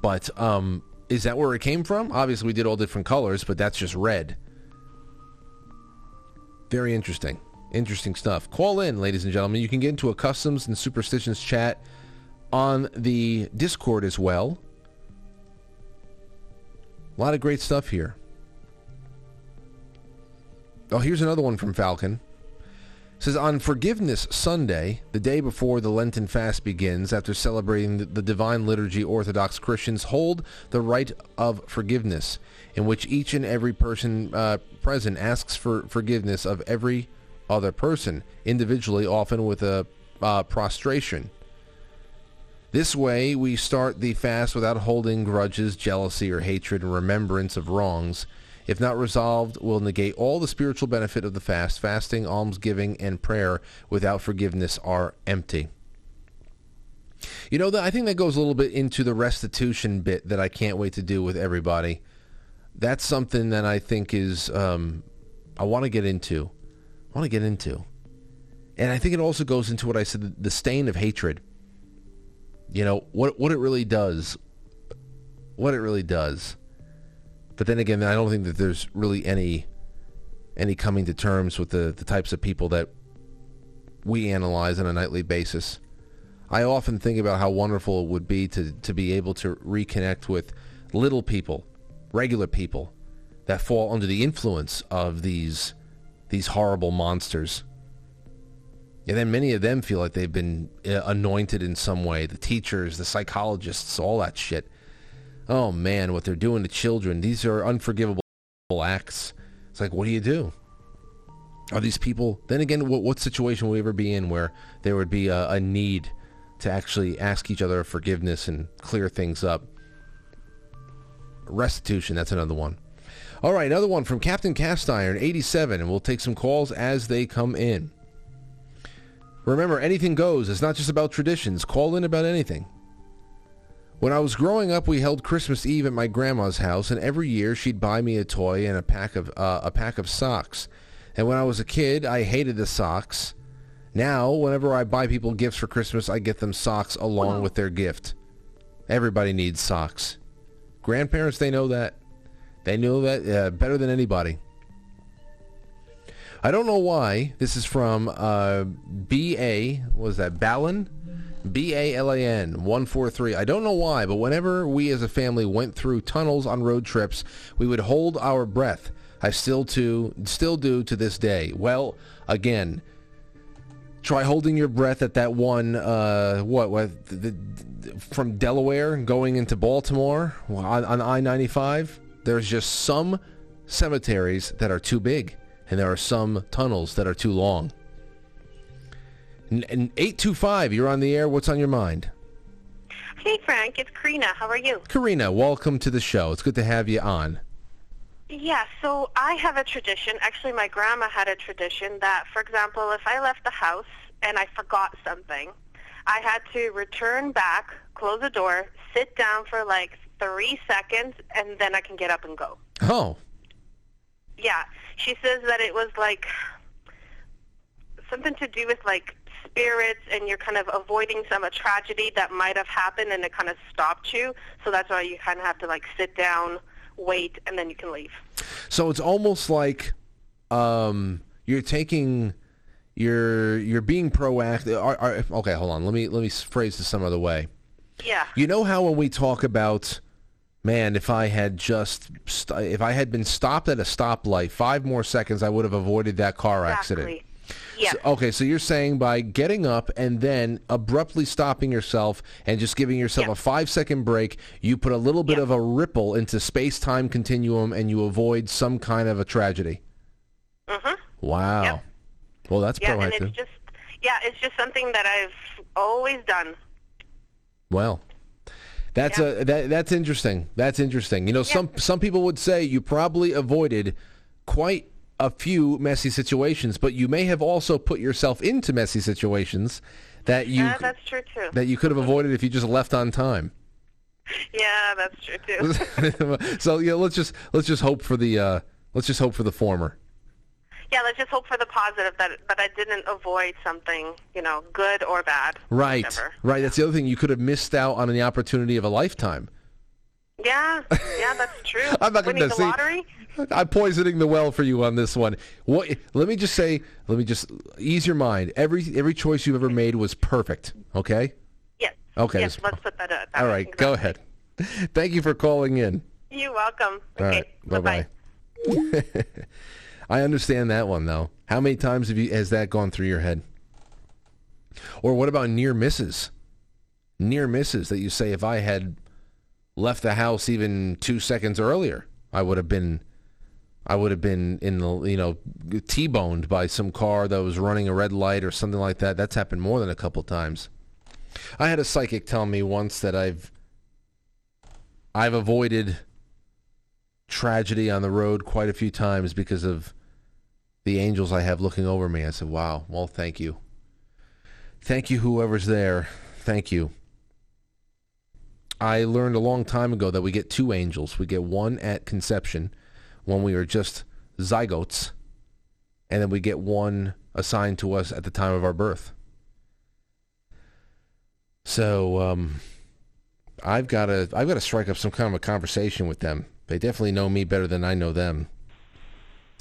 But um, is that where it came from? Obviously, we did all different colors, but that's just red. Very interesting. Interesting stuff. Call in, ladies and gentlemen. You can get into a customs and superstitions chat on the Discord as well. A lot of great stuff here. Oh, here's another one from Falcon. Says on Forgiveness Sunday, the day before the Lenten fast begins, after celebrating the, the Divine Liturgy, Orthodox Christians hold the rite of forgiveness, in which each and every person uh, present asks for forgiveness of every other person, individually, often with a uh, prostration. This way, we start the fast without holding grudges, jealousy, or hatred and remembrance of wrongs. If not resolved, will negate all the spiritual benefit of the fast. Fasting, almsgiving, and prayer without forgiveness are empty. You know, I think that goes a little bit into the restitution bit that I can't wait to do with everybody. That's something that I think is um, I want to get into. I want to get into, and I think it also goes into what I said: the, stain of hatred. You know what what it really does. What it really does. But then again, I don't think that there's really any any coming to terms with the, the types of people that we analyze on a nightly basis. I often think about how wonderful it would be to, to be able to reconnect with little people, regular people that fall under the influence of these these horrible monsters. And then many of them feel like they've been uh, anointed in some way. The teachers, the psychologists, all that shit. Oh man, what they're doing to children. These are unforgivable acts. It's like, what do you do? Are these people? Then again, what, what situation would we ever be in where there would be a, a need to actually ask each other forgiveness and clear things up? Restitution, that's another one. All right, another one from Captain Cast Iron, 87, and we'll take some calls as they come in. Remember, anything goes. It's not just about traditions. Call in about anything. When I was growing up, we held Christmas Eve at my grandma's house, and every year she'd buy me a toy and a pack of uh, a pack of socks. And when I was a kid, I hated the socks. Now, whenever I buy people gifts for Christmas, I get them socks along with their gift. Everybody needs socks. Grandparents, they know that. They know that uh, better than anybody. I don't know why. This is from uh, B.A. Was that Balan? B-A-L-A-N 143. I don't know why, but whenever we as a family went through tunnels on road trips, we would hold our breath. I still to still do to this day. Well, again, try holding your breath at that one uh, what what the, the, from Delaware going into Baltimore on, on I-95. There's just some cemeteries that are too big, and there are some tunnels that are too long. And 825, you're on the air. What's on your mind? Hey, Frank. It's Karina. How are you? Karina, welcome to the show. It's good to have you on. Yeah, so I have a tradition. Actually, my grandma had a tradition that, for example, if I left the house and I forgot something, I had to return back, close the door, sit down for like three seconds, and then I can get up and go. Oh. Yeah. She says that it was like something to do with like spirits and you're kind of avoiding some a tragedy that might have happened and it kind of stopped you. So that's why you kind of have to like sit down, wait, and then you can leave. So it's almost like um, you're taking you're you're being proactive. Are, are, okay, hold on. Let me let me phrase this some other way. Yeah. You know how when we talk about man, if I had just st- if I had been stopped at a stoplight five more seconds, I would have avoided that car exactly. accident. Yeah. So, okay, so you're saying by getting up and then abruptly stopping yourself and just giving yourself a five second break, you put a little bit of a ripple into space time continuum and you avoid some kind of a tragedy. Mhm. Wow. Yep. Well, that's yeah, and it's just yeah, it's just something that I've always done. Well, that's a that, that's interesting. That's interesting. You know, some some people would say you probably avoided quite a few messy situations, but you may have also put yourself into messy situations that you yeah, that's true too. that you could have avoided if you just left on time. Yeah, that's true too. so yeah, let's just let's just hope for the uh, let's just hope for the former. yeah, let's just hope for the positive that that I didn't avoid something, you know, good or bad. Right, right. That's the other thing. You could have missed out on the opportunity of a lifetime. Yeah, yeah, that's true. I'm not going to lottery. I'm poisoning the well for you on this one. What? Let me just say. Let me just ease your mind. Every every choice you've ever made was perfect. Okay. Yes. Okay. Yes, let's put that. Uh, that All Go ahead. Thank you for calling in. You're welcome. All right. Bye bye. I understand that one though. How many times have you has that gone through your head? Or what about near misses? Near misses that you say if I had left the house even 2 seconds earlier, I would have been I would have been in the you know T-boned by some car that was running a red light or something like that. That's happened more than a couple times. I had a psychic tell me once that I've I've avoided tragedy on the road quite a few times because of the angels I have looking over me. I said, "Wow, well, thank you, thank you, whoever's there, thank you." I learned a long time ago that we get two angels. We get one at conception, when we are just zygotes, and then we get one assigned to us at the time of our birth. So um, I've got to I've got to strike up some kind of a conversation with them. They definitely know me better than I know them.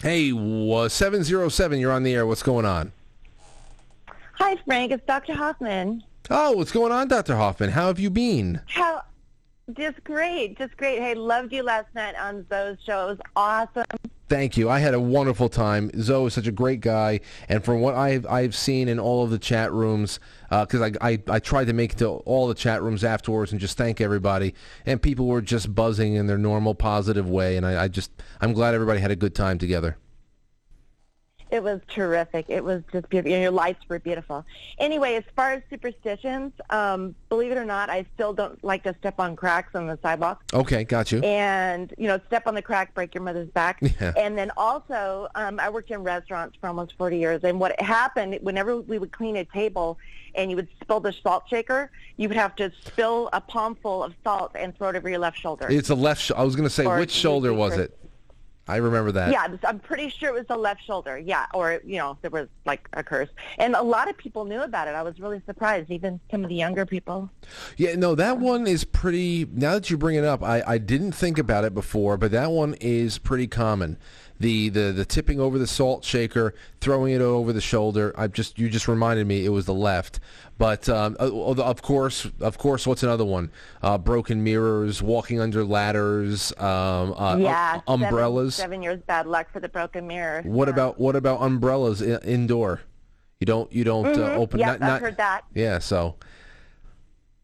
Hey, seven zero seven, you're on the air. What's going on? Hi, Frank. It's Dr. Hoffman. Oh, what's going on, Doctor Hoffman? How have you been? How? Just great. Just great. Hey, loved you last night on Zoe's show. It was awesome. Thank you. I had a wonderful time. Zoe is such a great guy, and from what I've I've seen in all of the chat rooms, uh, because I, I I tried to make it to all the chat rooms afterwards and just thank everybody, and people were just buzzing in their normal positive way, and I, I just I'm glad everybody had a good time together. It was terrific. It was just beautiful. Your lights were beautiful. Anyway, as far as superstitions, um, believe it or not, I still don't like to step on cracks on the sidewalk. Okay, got you. And, you know, step on the crack, break your mother's back. Yeah. And then also, um, I worked in restaurants for almost 40 years. And what happened, whenever we would clean a table and you would spill the salt shaker, you would have to spill a palmful of salt and throw it over your left shoulder. It's a left. Sh- I was going to say Or which shoulder was it? I remember that. Yeah, I'm pretty sure it was the left shoulder. Yeah, or you know, there was like a curse, and a lot of people knew about it. I was really surprised, even some of the younger people. Yeah, no, that one is pretty. Now that you bring it up, I, I didn't think about it before, but that one is pretty common. The, the the tipping over the salt shaker, throwing it over the shoulder. I just you just reminded me it was the left, but um, uh, of course, of course, what's another one? Uh, broken mirrors, walking under ladders, um, uh, yeah, um, umbrellas. Seven, seven years bad luck for the broken mirror. What about what about umbrellas indoor? You don't you don't uh, Mhm. open. Yep, not, I've not- heard that. Yeah, so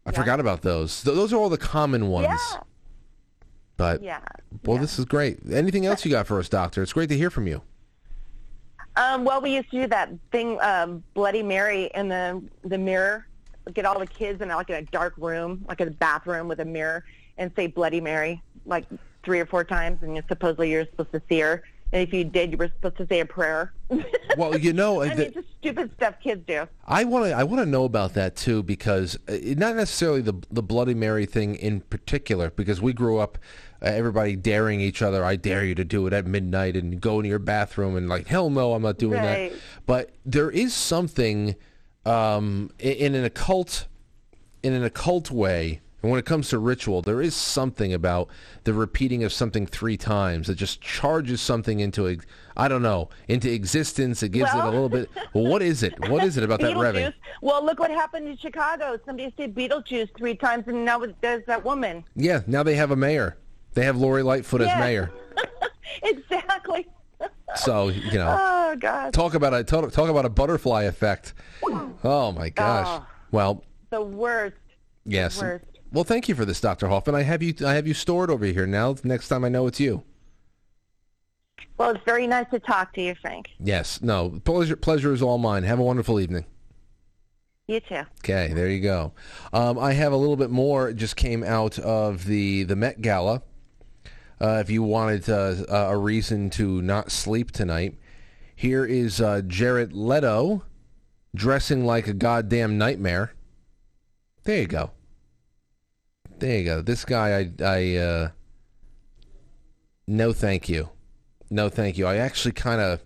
I forgot about those. Th- those are all the common ones. Yeah. But Yeah. well, this is great. Anything else you got for us, Doctor? It's great to hear from you. Um, well, we used to do that thing, um, Bloody Mary in the the mirror. Get all the kids in like in a dark room, like a bathroom with a mirror, and say Bloody Mary like three or four times, and supposedly you're supposed to see her. And if you did, you were supposed to say a prayer. Well, you know, I the- mean, just stupid stuff kids do. I want to I want to know about that too because uh, not necessarily the the Bloody Mary thing in particular because we grew up uh, everybody daring each other I dare you to do it at midnight and go into your bathroom and like hell no I'm not doing Right. that but there is something um, i- in an occult in an occult way and when it comes to ritual there is something about the repeating of something three times that just charges something into I don't know into existence it gives it a little bit well, what is it what is it about that revving. Well, look what happened in Chicago. Somebody said Beetlejuice three times, and now there's that woman. Yeah, now they have a mayor. They have Lori Lightfoot as mayor. exactly. So you know, Oh God. talk about a talk, talk about a butterfly effect. Oh my gosh. Oh. Well, The worst. yes. worst. Well, thank you for this, Doctor Hoffman. I have you. I have you stored over here now. Next time I know it's you. Well, it's very nice to talk to you, Frank. Yes. No. Pleasure. Pleasure is all mine. Have a wonderful evening. You too. Okay, there you go. Um, I have a little bit more. It just came out of the the Met Gala. Uh, if you wanted uh, a reason to not sleep tonight, here is uh, Jared Leto dressing like a goddamn nightmare. There you go. There you go. This guy, I, I, uh, no, thank you, no, thank you. I actually kind of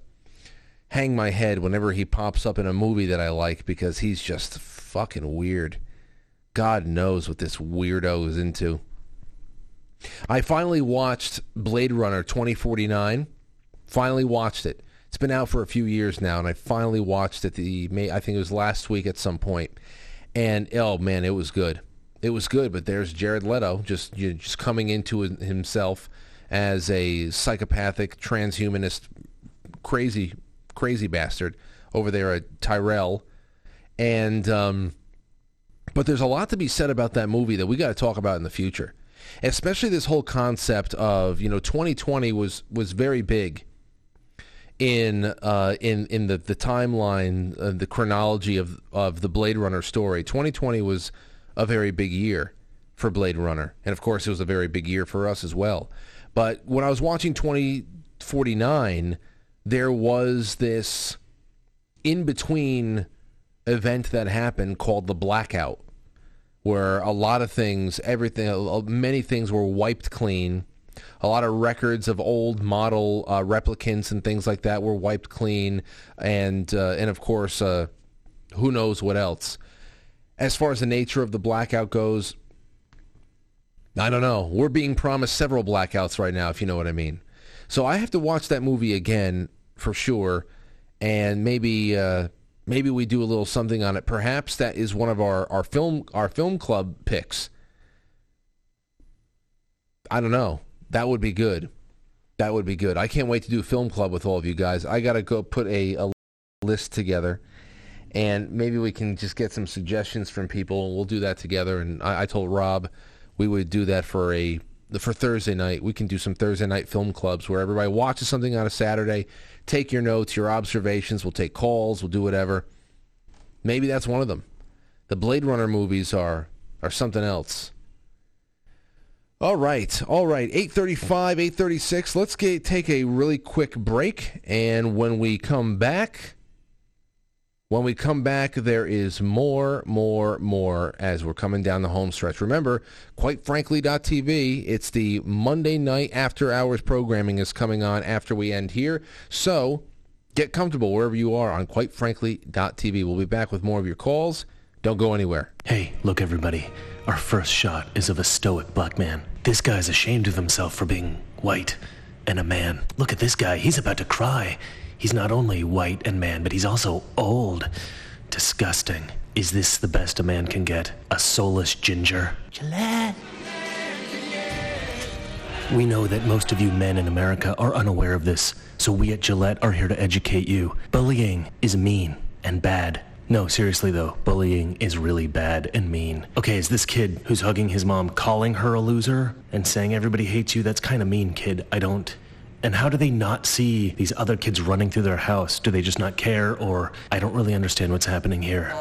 hang my head whenever he pops up in a movie that I like because he's just fucking weird. God knows what this weirdo is into. I finally watched Blade Runner 2049. Finally watched it. It's been out for a few years now, and I finally watched it. The May I think it was last week at some point. and oh man, it was good. It was good. But there's Jared Leto just you know, just coming into himself as a psychopathic, transhumanist, crazy, crazy bastard over there at Tyrell, and um, but there's a lot to be said about that movie that we got to talk about in the future especially this whole concept of you know 2020 was was very big in uh, in in the the timeline, uh, the chronology of of the Blade Runner story. 2020 was a very big year for Blade Runner, and of course, it was a very big year for us as well. But when I was watching 2049, there was this in between event that happened called the blackout where a lot of things, everything, uh, many things were wiped clean. A lot of records of old model uh, replicants and things like that were wiped clean, and uh, and of course, uh, who knows what else. As far as the nature of the blackout goes, I don't know. We're being promised several blackouts right now, if you know what I mean. So I have to watch that movie again for sure, and maybe uh, maybe we do a little something on it. Perhaps that is one of our, our film our film club picks. I don't know. That would be good. That would be good. I can't wait to do a film club with all of you guys. I got to go put a, a list together, and maybe we can just get some suggestions from people, and we'll do that together. And I, I told Rob we would do that for a for Thursday night. We can do some Thursday night film clubs where everybody watches something on a Saturday. Take your notes, your observations. We'll take calls. We'll do whatever. Maybe that's one of them. The Blade Runner movies are are something else. All right, all right. 835, 836. Let's get, take a really quick break. And when we come back, when we come back, there is more, more, more as we're coming down the home stretch. Remember, quite frankly.tv, it's the Monday night after hours programming is coming on after we end here. So get comfortable wherever you are on quite frankly.tv. We'll be back with more of your calls. Don't go anywhere. Hey, look, everybody. Our first shot is of a stoic black man. This guy's ashamed of himself for being white and a man. Look at this guy. He's about to cry. He's not only white and man, but he's also old. Disgusting. Is this the best a man can get? A soulless ginger? Gillette. We know that most of you men in America are unaware of this, so we at Gillette are here to educate you. Bullying is mean and bad. No, seriously though, bullying is really bad and mean. Okay, is this kid who's hugging his mom calling her a loser and saying everybody hates you? That's kind of mean, kid. I don't. And how do they not see these other kids running through their house? Do they just not care? Or I don't really understand what's happening here.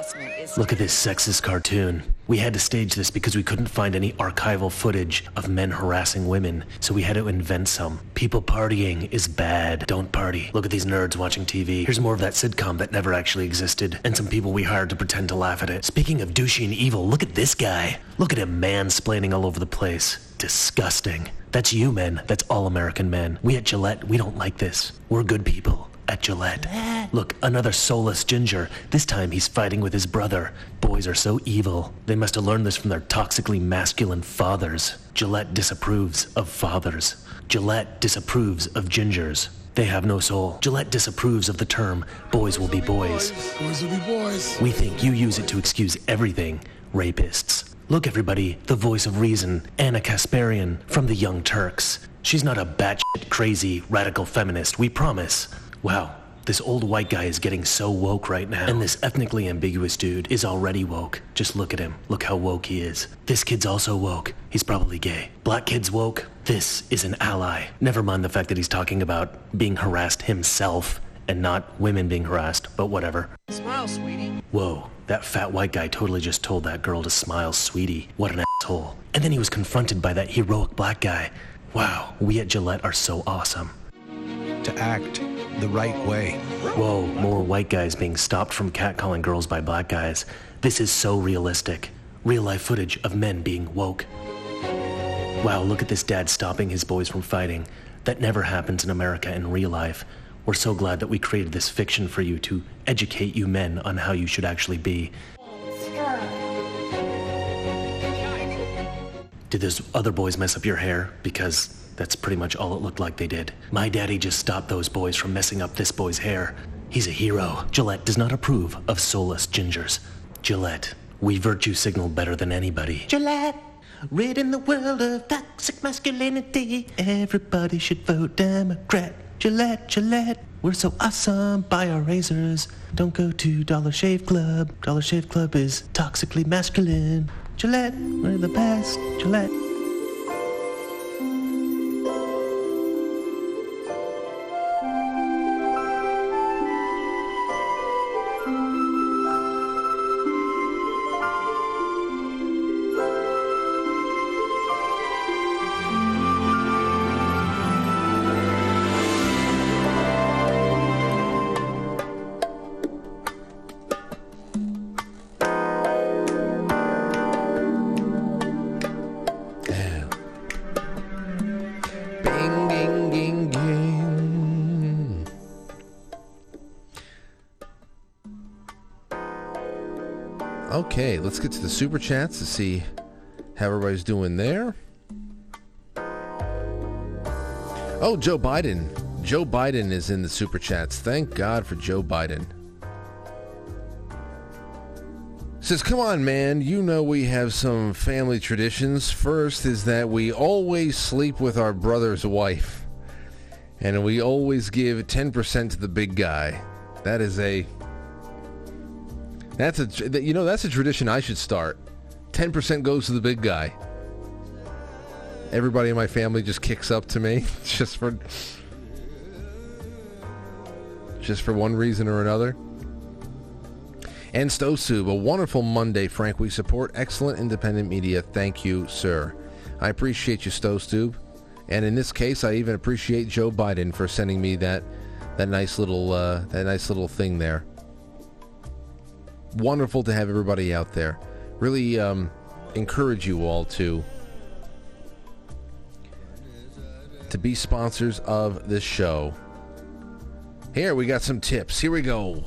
Look at this sexist cartoon. We had to stage this because we couldn't find any archival footage of men harassing women, so we had to invent some. People partying is bad. Don't party. Look at these nerds watching TV. Here's more of that sitcom that never actually existed, and some people we hired to pretend to laugh at it. Speaking of douchey and evil, look at this guy. Look at him mansplaining all over the place. Disgusting. That's you, men. That's all American men. We at Gillette, we don't like this. We're good people. At Gillette. Look, another soulless ginger. This time he's fighting with his brother. Boys are so evil. They must have learned this from their toxically masculine fathers. Gillette disapproves of fathers. Gillette disapproves of gingers. They have no soul. Gillette disapproves of the term boys will be boys. Boys will be boys. We think you use it to excuse everything. Rapists. Look, everybody, the voice of reason, Ana Kasparian from the Young Turks. She's not a batshit crazy radical feminist, we promise. Wow, this old white guy is getting so woke right now. And this ethnically ambiguous dude is already woke. Just look at him. Look how woke he is. This kid's also woke. He's probably gay. Black kid's woke. This is an ally. Never mind the fact that he's talking about being harassed himself and not women being harassed, but whatever. Smile, sweetie. Whoa, That fat white guy totally just told that girl to smile, sweetie. What an asshole. And then he was confronted by that heroic black guy. Wow, we at Gillette are so awesome. To act the right way. Whoa, more white guys being stopped from catcalling girls by black guys. This is so realistic. Real life footage of men being woke. Wow, look at this dad stopping his boys from fighting. That never happens in America in real life. We're so glad that we created this fiction for you to educate you men on how you should actually be. Did those other boys mess up your hair? Because that's pretty much all it looked like they did. My daddy just stopped those boys from messing up this boy's hair. He's a hero. Gillette does not approve of soulless gingers. Gillette, we virtue signal better than anybody. Gillette, ridding the world of toxic masculinity. Everybody should vote Democrat. Gillette, Gillette, we're so awesome. Buy our razors. Don't go to Dollar Shave Club. Dollar Shave Club is toxically masculine. Gillette, we're the best. Gillette. Let's get to the super chats to see how everybody's doing there. Oh, Joe Biden. Joe Biden is in the super chats. Thank God for Joe Biden. Says, come on, man. You know we have some family traditions. First is that we always sleep with our brother's wife. And we always give 10% to the big guy. That is a that's a you know that's a tradition I should start. Ten percent goes to the big guy. Everybody in my family just kicks up to me just for just for one reason or another. And Stosub, a wonderful Monday, Frank. We support excellent independent media. Thank you, sir. I appreciate you, Stosub. And in this case, I even appreciate Joe Biden for sending me that that nice little uh, that nice little thing there wonderful to have everybody out there. Really um, encourage you all to to be sponsors of this show. Here we got some tips. Here we go.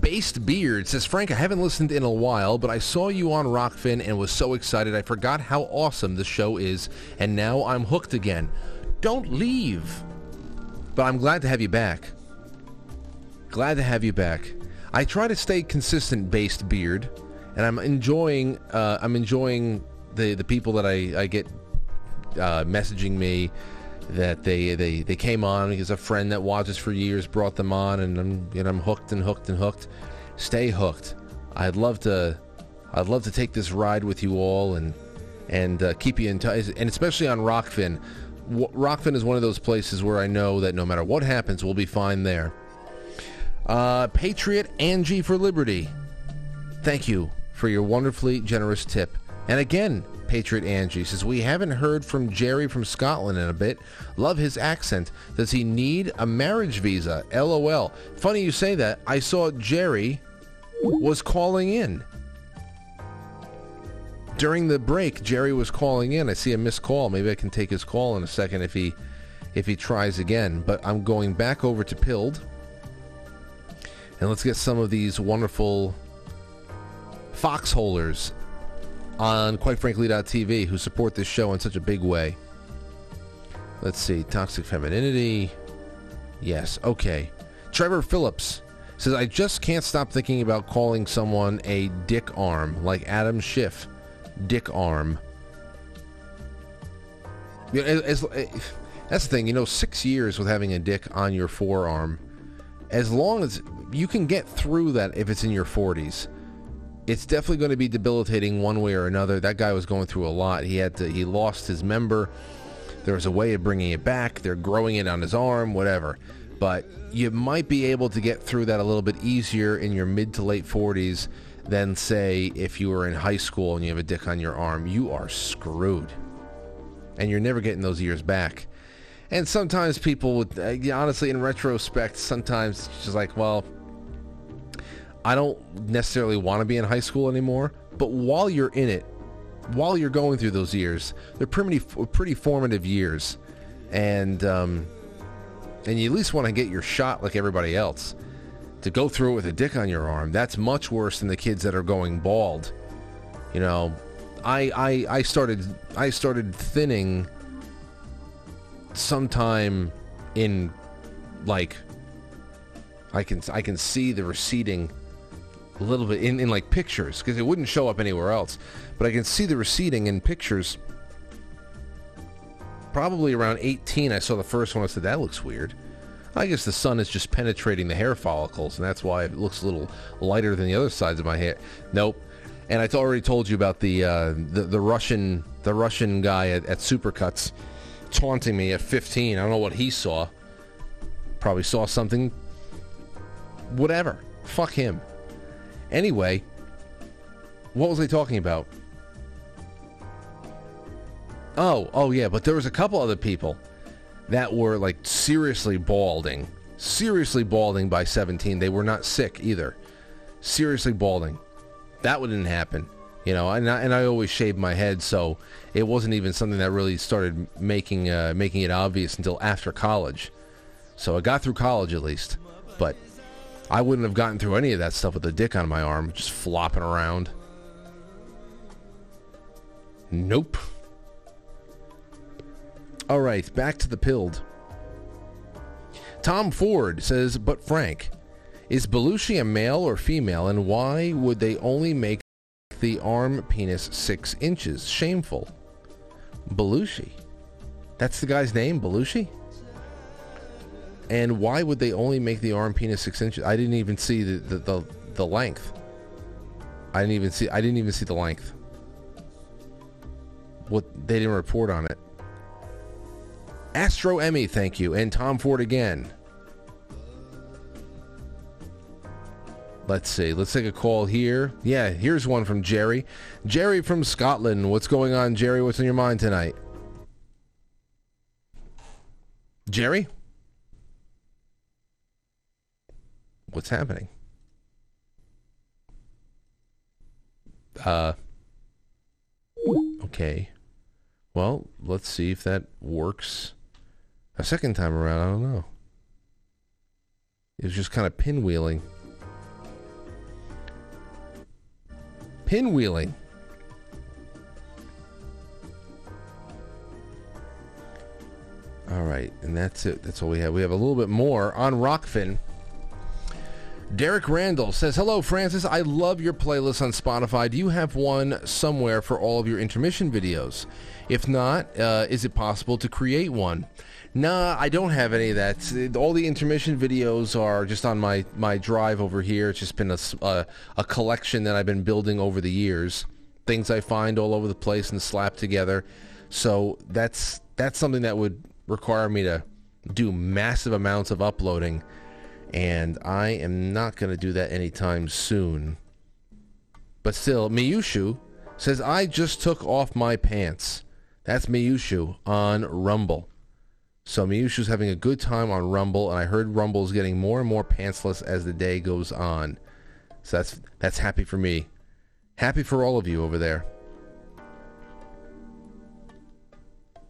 Based Beard says, Frank, I haven't listened in a while, but I saw you on Rokfin and was so excited I forgot how awesome the show is, and now I'm hooked again. Don't leave. But I'm glad to have you back. Glad to have you back. I try to stay consistent based beard, and I'm enjoying uh, I'm enjoying the the people that I I get uh, messaging me that they they they came on because a friend that watches for years brought them on, and I'm know I'm hooked and hooked and hooked. Stay hooked. I'd love to I'd love to take this ride with you all and and uh, keep you in touch, and especially on Rokfin. Rokfin is one of those places where I know that no matter what happens, we'll be fine there. Uh, Patriot Angie for Liberty. Thank you for your wonderfully generous tip. And again, Patriot Angie says, We haven't heard from Jerry from Scotland in a bit. Love his accent. Does he need a marriage visa? LOL. Funny you say that. I saw Jerry was calling in. During the break, Jerry was calling in. I see a missed call. Maybe I can take his call in a second if he if he tries again. But I'm going back over to Pilled. And let's get some of these wonderful foxholers on quitefrankly.tv who support this show in such a big way. Let's see. Toxic femininity. Yes. Okay. Trevor Phillips says, I just can't stop thinking about calling someone a dick arm, like Adam Schiff. Dick arm. You know, as, as- that's the thing, you know, six years with having a dick on your forearm, as long as you can get through that if it's in your 40s, it's definitely going to be debilitating one way or another. That guy was going through a lot. He had to, he lost his member. There was a way of bringing it back. They're growing it on his arm, whatever. But you might be able to get through that a little bit easier in your mid to late 40s than say if you were in high school and you have a dick on your arm. You are screwed, and you're never getting those years back. And sometimes people would, uh, honestly, in retrospect, sometimes it's just like, well, I don't necessarily want to be in high school anymore. But while you're in it, while you're going through those years, they're pretty pretty formative years, and um, and you at least want to get your shot like everybody else. To go through it with a dick on your arm, that's much worse than the kids that are going bald. You know, I I, I started I started thinning sometime in like I can I can see the receding a little bit in, in like pictures because it wouldn't show up anywhere else. But I can see the receding in pictures. Probably around 18, I saw the first one. I said, that looks weird. I guess the sun is just penetrating the hair follicles, and that's why it looks a little lighter than the other sides of my hair. Nope. And I already told you about the, uh, the the Russian the Russian guy at, at Supercuts taunting me at 15. I don't know what he saw. Probably saw something. Whatever. Fuck him. Anyway, what was I talking about? Oh, oh yeah, but there was a couple other people that were like seriously balding. Seriously balding by 17. They were not sick either. Seriously balding. That wouldn't happen. You know, and I, and I always shaved my head, so it wasn't even something that really started making uh, making it obvious until after college. So I got through college at least, but I wouldn't have gotten through any of that stuff with a dick on my arm, just flopping around. Nope. All right, back to the pilled. Tom Ford says, but Frank, is Belushi a male or female, and why would they only make the arm penis six inches? Shameful. Belushi. That's the guy's name, Belushi? And why would they only make the arm penis six inches? I didn't even see the, the, the, the length. I didn't even see I didn't even see the length. What they didn't report on it. Astro Emmy, thank you, and Tom Ford again. Let's see. Let's take a call here. Yeah, here's one from Jerry. Jerry from Scotland. What's going on, Jerry? What's on your mind tonight? Jerry? What's happening? Uh. Okay. Well, let's see if that works a second time around. I don't know. It was just kind of pinwheeling. Pinwheeling. All right, and that's it. That's all we have. We have a little bit more on Rokfin. Derek Randall says, Hello, Francis. I love your playlist on Spotify. Do you have one somewhere for all of your intermission videos? If not, uh, is it possible to create one? Nah, I don't have any of that. All the intermission videos are just on my, my drive over here. It's just been a a collection that I've been building over the years. Things I find all over the place and slap together. So that's that's something that would require me to do massive amounts of uploading and I am not going to do that anytime soon. But still, Miyushu says, I just took off my pants. That's Miyushu on Rumble. So Miyushu's having a good time on Rumble, and I heard Rumble's getting more and more pantsless as the day goes on. So that's that's happy for me. Happy for all of you over there.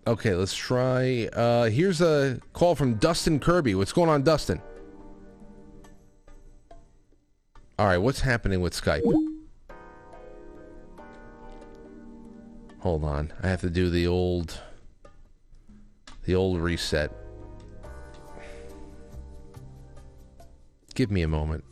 Okay, let's try. Uh, here's a call from Dustin Kirby. What's going on, Dustin? All right, what's happening with Skype? Hold on. I have to do the old the old reset. Give me a moment.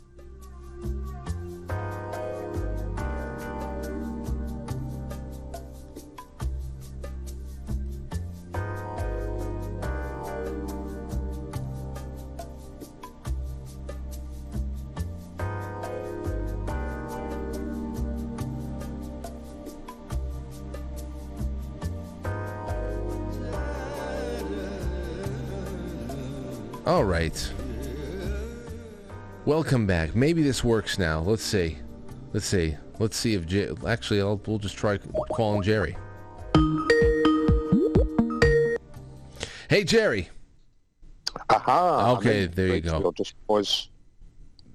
All right. Welcome back. Maybe this works now. Let's see. Let's see. Let's see if J- actually I'll, we'll just try calling Jerry. Hey Jerry. Aha. Okay, in. there you go. I'll just pause,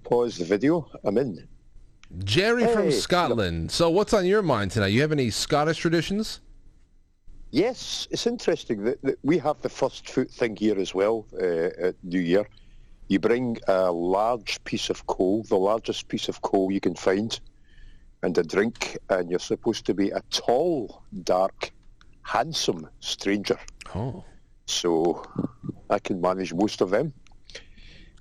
pause the video. I'm in. Jerry from Scotland. So what's on your mind tonight? You have any Scottish traditions? Yes, it's interesting that, that we have the first foot thing here as well uh, at New Year. You bring a large piece of coal, the largest piece of coal you can find, and a drink, and you're supposed to be a tall, dark, handsome stranger. Oh. So I can manage most of them.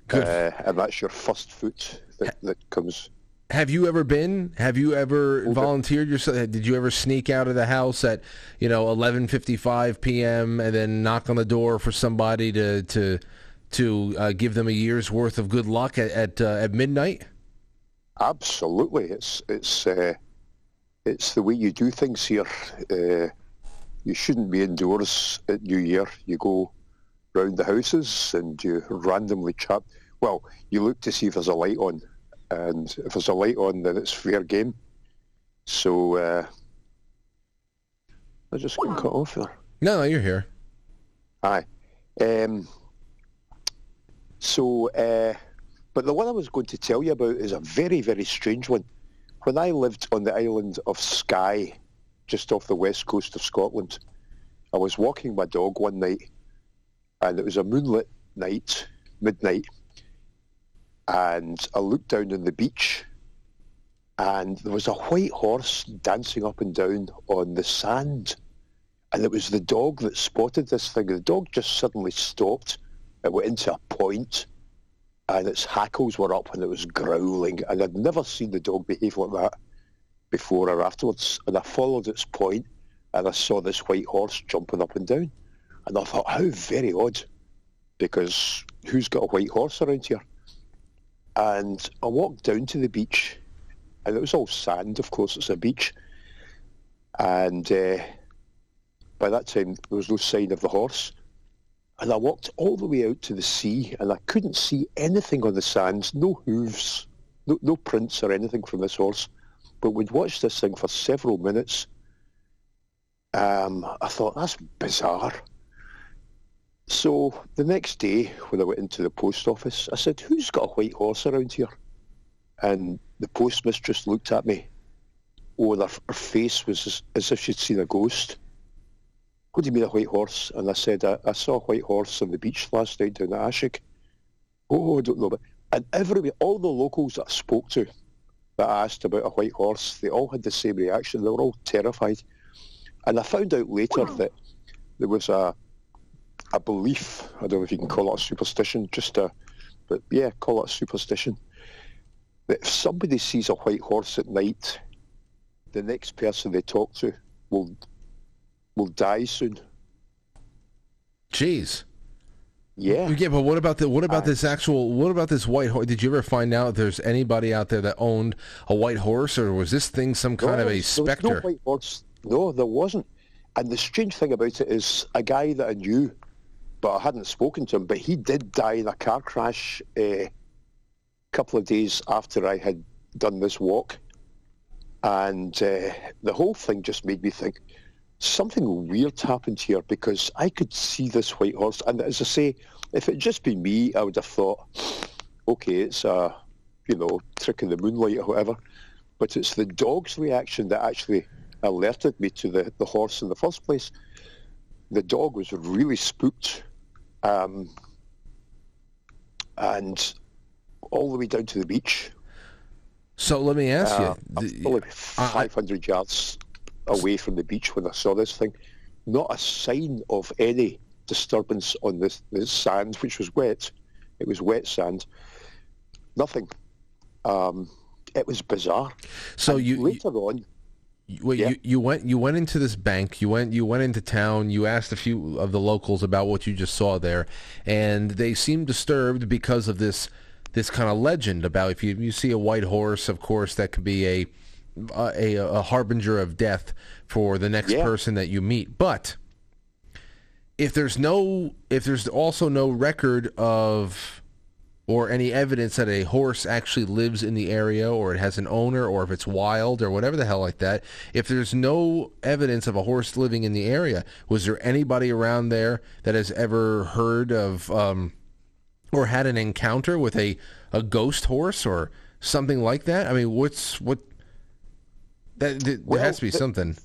Good. Uh, and that's your first foot that, that comes. Have you ever been? Have you ever volunteered yourself? Did you ever sneak out of the house at, you know, 11:55 p.m. and then knock on the door for somebody to to to uh, give them a year's worth of good luck at at, uh, at midnight? Absolutely, it's it's uh, it's the way you do things here. Uh, you shouldn't be indoors at New Year. You go round the houses and you randomly chat. Well, you look to see if there's a light on, and if there's a light on, then it's fair game. So uh, I just got cut off there. No, no, you're here. Aye. Um, so, uh, but the one I was going to tell you about is a very, very strange one. When I lived on the island of Skye, just off the west coast of Scotland, I was walking my dog one night, and it was a moonlit night, midnight, and I looked down on the beach, and there was a white horse dancing up and down on the sand. And it was the dog that spotted this thing. The dog just suddenly stopped. It went into a point, and its hackles were up, and it was growling. And I'd never seen the dog behave like that before or afterwards. And I followed its point, and I saw this white horse jumping up and down. And I thought, how very odd, because who's got a white horse around here? And I walked down to the beach, and it was all sand, of course, it's a beach. And uh, by that time, there was no sign of the horse. And I walked all the way out to the sea, and I couldn't see anything on the sands, no hooves, no, no prints or anything from this horse. But we'd watched this thing for several minutes. Um, I thought, that's bizarre. So the next day, when I went into the post office, I said, who's got a white horse around here? And the postmistress looked at me. Oh, and her, her face was as, as if she'd seen a ghost. What do you mean a white horse? And I said, I, I saw a white horse on the beach last night down at Ashik. Oh, I don't know. But, and everybody, all the locals that I spoke to that I asked about a white horse, they all had the same reaction. They were all terrified. And I found out later that there was a a belief, I don't know if you can call it a superstition, just a, but yeah, call it a superstition, that if somebody sees a white horse at night, the next person they talk to will will die soon. Jeez. Yeah. Yeah, but what about the what about this actual what about this white horse? Did you ever find out if there's anybody out there that owned a white horse, or was this thing some kind No, of a specter? No white horse. No, there wasn't. And the strange thing about it is a guy that I knew, but I hadn't spoken to him, but he did die in a car crash a couple of days after I had done this walk. And uh, the whole thing just made me think, something weird happened here because I could see this white horse. And as I say, if it had just been me, I would have thought, okay, it's a, you know, trick in the moonlight or whatever. But it's the dog's reaction that actually alerted me to the, the horse in the first place. The dog was really spooked. Um, and all the way down to the beach. So let me ask Uh, you, I'm probably 500 yards away from the beach when I saw this thing. Not a sign of any disturbance on this, this sand, which was wet. It was wet sand. Nothing. Um, it was bizarre. So And you- later on, Wait, you, you went you went into this bank. You went you went into town. You asked a few of the locals about what you just saw there, and they seemed disturbed because of this this kind of legend about if you you see a white horse, of course that could be a a, a harbinger of death for the next Yeah. person that you meet. But if there's no if there's also no record of or any evidence that a horse actually lives in the area or it has an owner or if it's wild or whatever the hell like that, if there's no evidence of a horse living in the area, was there anybody around there that has ever heard of um, or had an encounter with a, a ghost horse or something like that? I mean, what's what? That, th- there has to be the- something.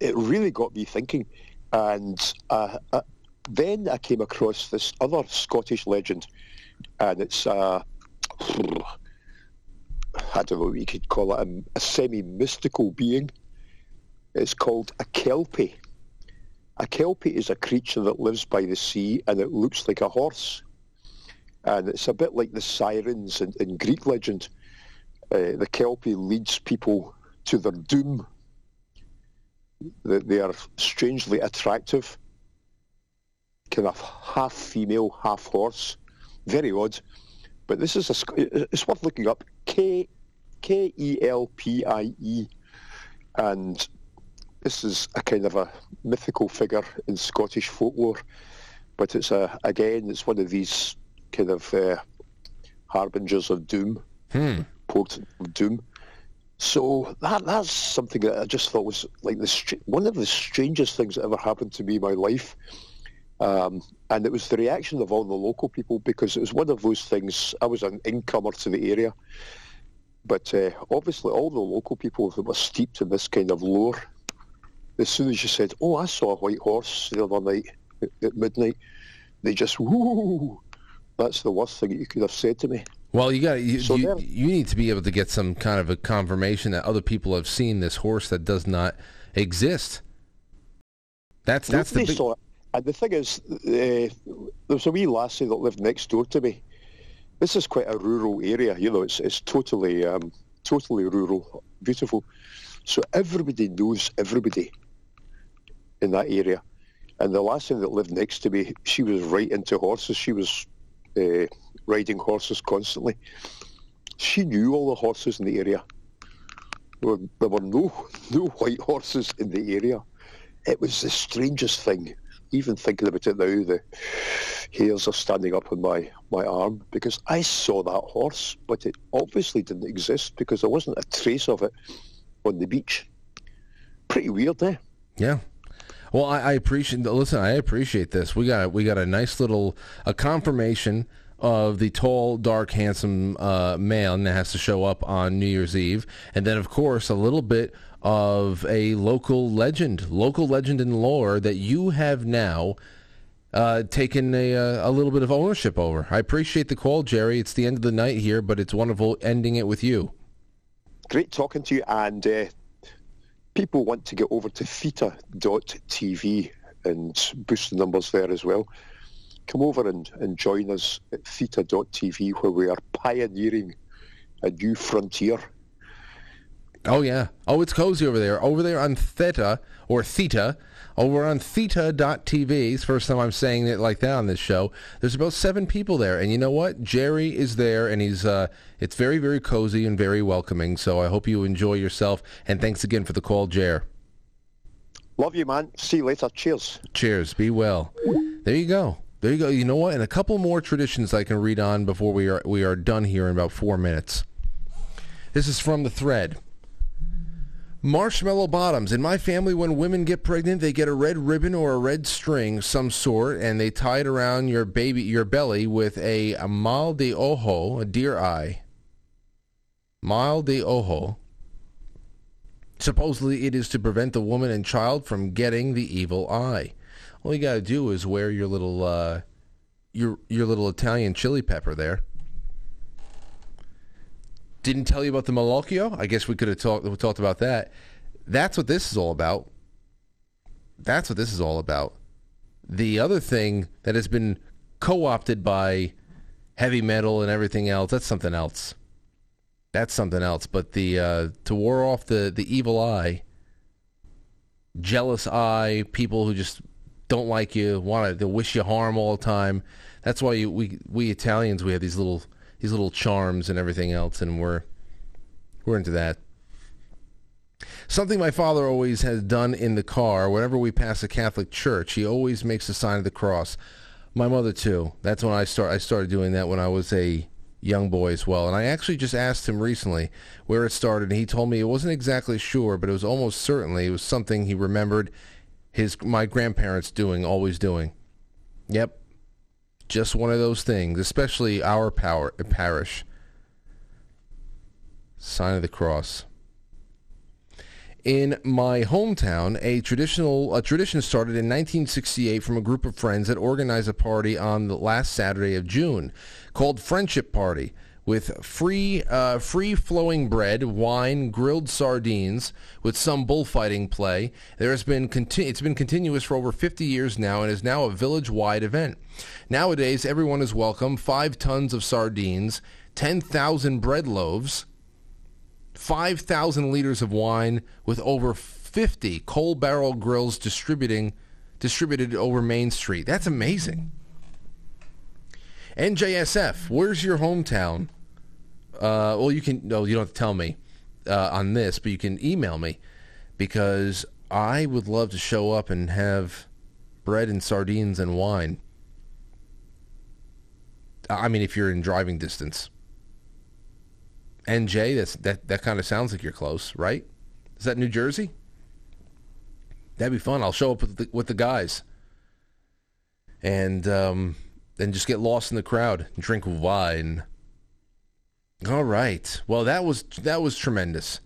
it really got me thinking. And uh, uh, then I came across this other Scottish legend, and it's uh, I don't know what you could call it, a, a semi-mystical being. It's called a kelpie. A kelpie is a creature that lives by the sea, and it looks like a horse. And it's a bit like the sirens in, in Greek legend. Uh, the kelpie leads people to their doom that they are strangely attractive, kind of half female, half horse. Very odd. But this is a, it's worth looking up. K K E L P I E, and this is a kind of a mythical figure in Scottish folklore. But it's a again, it's one of these kind of uh, harbingers of doom, Hmm. port of doom. So that that's something that I just thought was like the str- one of the strangest things that ever happened to me in my life. Um, and it was the reaction of all the local people because it was one of those things. I was an incomer to the area, but uh, obviously all the local people that were steeped in this kind of lore. As soon as you said, "Oh, I saw a white horse the other night at, midnight," they just whoo. That's the worst thing you could have said to me. Well, you got you, So you, you need to be able to get some kind of a confirmation that other people have seen this horse that does not exist. That's that's the big. And the thing is, uh, there was a wee lassie that lived next door to me. This is quite a rural area, you know. It's it's totally um, totally rural, beautiful. So everybody knows everybody in that area. And the lassie that lived next to me, she was right into horses. She was uh, riding horses constantly. She knew all the horses in the area. There were, there were no no white horses in the area. It was the strangest thing. Even thinking about it now, the hairs are standing up on my, my arm because I saw that horse, but it obviously didn't exist because there wasn't a trace of it on the beach. Pretty weird, eh? yeah. Well, I, I appreciate. Listen, I appreciate this. We got we got a nice little a confirmation of the tall, dark, handsome uh, man that has to show up on New Year's Eve, and then of course a little bit of a local legend, local legend and lore that you have now uh, taken a, uh, a little bit of ownership over. I appreciate the call, Jerry. It's the end of the night here, but it's wonderful ending it with you. Great talking to you. And uh, people want to get over to theta.tv and boost the numbers there as well. Come over and, and join us at theta.tv where we are pioneering a new frontier. Oh yeah. Oh, it's cozy over there. Over there on Theta or Theta. Over on Theta.tv. It's the first time I'm saying it like that on this show. There's about seven people there, and you know what? Jerry is there, and he's. Uh, it's very, very cozy and very welcoming. So I hope you enjoy yourself. And thanks again for the call, Jer. Love you, man. See you later. Cheers. Cheers. Be well. There you go. There you go. You know what? And a couple more traditions I can read on before we are we are done here in about four minutes. This is from the thread. Marshmallow bottoms. In my family, when women get pregnant, they get a red ribbon or a red string, some sort, and they tie it around your baby, your belly with a, a mal de ojo, a deer eye. Mal de ojo. Supposedly, it is to prevent the woman and child from getting the evil eye. All you got to do is wear your little, uh, your your little Italian chili pepper there. Didn't tell you about the Malocchio. I guess we could have talked we talked about that. That's what this is all about. That's what this is all about. The other thing that has been co-opted by heavy metal and everything else, that's something else. That's something else. But the uh, to war off the, the evil eye, jealous eye, people who just don't like you, want to wish you harm all the time. That's why you, we we Italians we have these little these little charms and everything else, and we're we're into that. Something my father always has done in the car, whenever we pass a Catholic church, he always makes the sign of the cross. My mother too. That's when I start. I started doing that when I was a young boy as well. And I actually just asked him recently where it started, and he told me it wasn't exactly sure, but it was almost certainly it was something he remembered his my grandparents doing, always doing. Yep, just one of those things, especially our power parish. Sign of the cross. In my hometown, a traditional a tradition started in 1968 from a group of friends that organized a party on the last Saturday of June, called Friendship Party, with free uh, free flowing bread, wine, grilled sardines, with some bullfighting play. There has been conti- it's been continuous for over 50 years now, and is now a village wide event. Nowadays, everyone is welcome. Five tons of sardines, 10,000 bread loaves. 5,000 liters of wine with over 50 coal barrel grills distributing distributed over Main Street. That's amazing. NJSF, where's your hometown? Uh, well, you can. No, you don't have to tell me uh, on this, but you can email me because I would love to show up and have bread and sardines and wine. I mean, if you're in driving distance. NJ, that's that that kind of sounds like you're close, right? Is that New Jersey? That'd be fun. I'll show up with the, with the guys, and um, then just get lost in the crowd and drink wine. All right. Well, that was that was tremendous.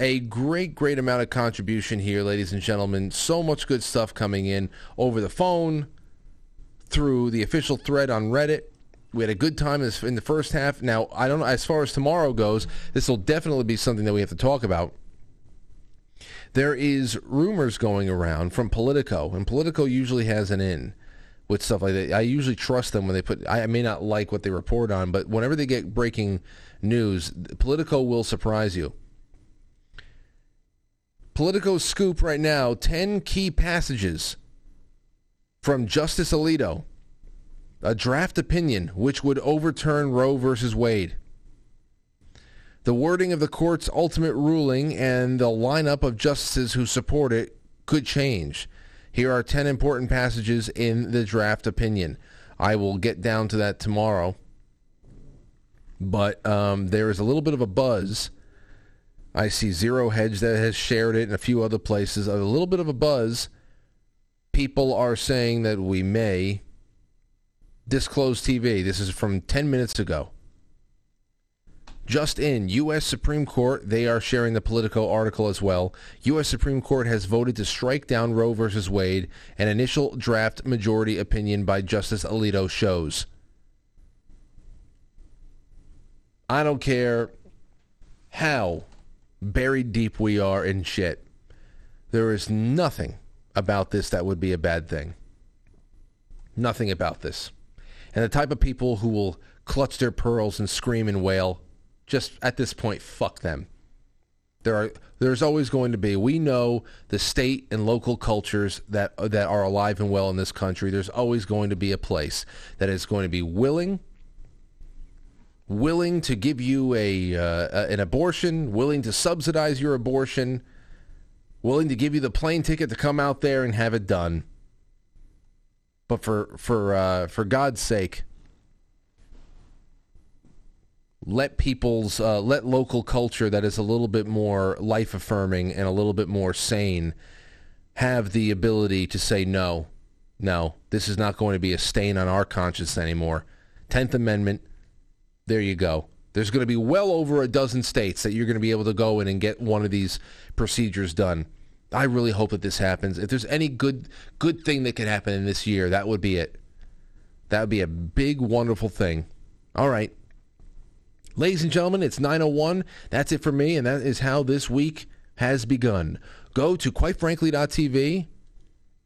A great, great amount of contribution here, ladies and gentlemen. So much good stuff coming in over the phone, through the official thread on Reddit. We had a good time in the first half. Now, I don't know, as far as tomorrow goes, this will definitely be something that we have to talk about. There is rumors going around from Politico, and Politico usually has an in with stuff like that. I usually trust them when they put, I may not like what they report on, but whenever they get breaking news, Politico will surprise you. Politico scoop right now 10 key passages from Justice Alito a draft opinion which would overturn Roe versus Wade. The wording of the court's ultimate ruling and the lineup of justices who support it could change. Here are 10 important passages in the draft opinion. I will get down to that tomorrow. But um, there is a little bit of a buzz. I see Zero Hedge that has shared it and a few other places. A little bit of a buzz. People are saying that we may disclose TV. This is from 10 minutes ago. Just in, U.S. Supreme Court, they are sharing the Politico article as well. U.S. Supreme Court has voted to strike down Roe v. Wade, an initial draft majority opinion by Justice Alito shows. I don't care how buried deep we are in shit. There is nothing about this that would be a bad thing. Nothing about this and the type of people who will clutch their pearls and scream and wail, just at this point, fuck them. There are there's always going to be. We know the state and local cultures that that are alive and well in this country. There's always going to be a place that is going to be willing willing to give you a uh, an abortion, willing to subsidize your abortion, willing to give you the plane ticket to come out there and have it done. But for for uh, for God's sake, let people's uh, let local culture that is a little bit more life affirming and a little bit more sane have the ability to say no, no, this is not going to be a stain on our conscience anymore. Tenth Amendment, there you go. There's going to be well over a dozen states that you're going to be able to go in and get one of these procedures done. I really hope that this happens. If there's any good good thing that could happen in this year, that would be it. That would be a big, wonderful thing. All right. Ladies and gentlemen, it's 901. That's it for me, and that is how this week has begun. Go to quitefrankly.tv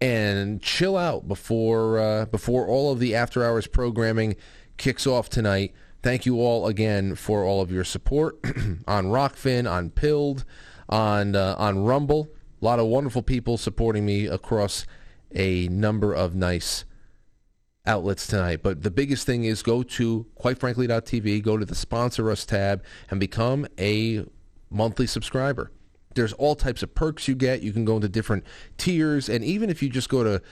and chill out before uh, before all of the after hours programming kicks off tonight. Thank you all again for all of your support on Rokfin, on Pilled, on uh, on Rumble. A lot of wonderful people supporting me across a number of nice outlets tonight. But the biggest thing is go to quitefrankly.tv, go to the sponsor us tab, and become a monthly subscriber. there's all types of perks you get. You can go into different tiers, and even if you just go to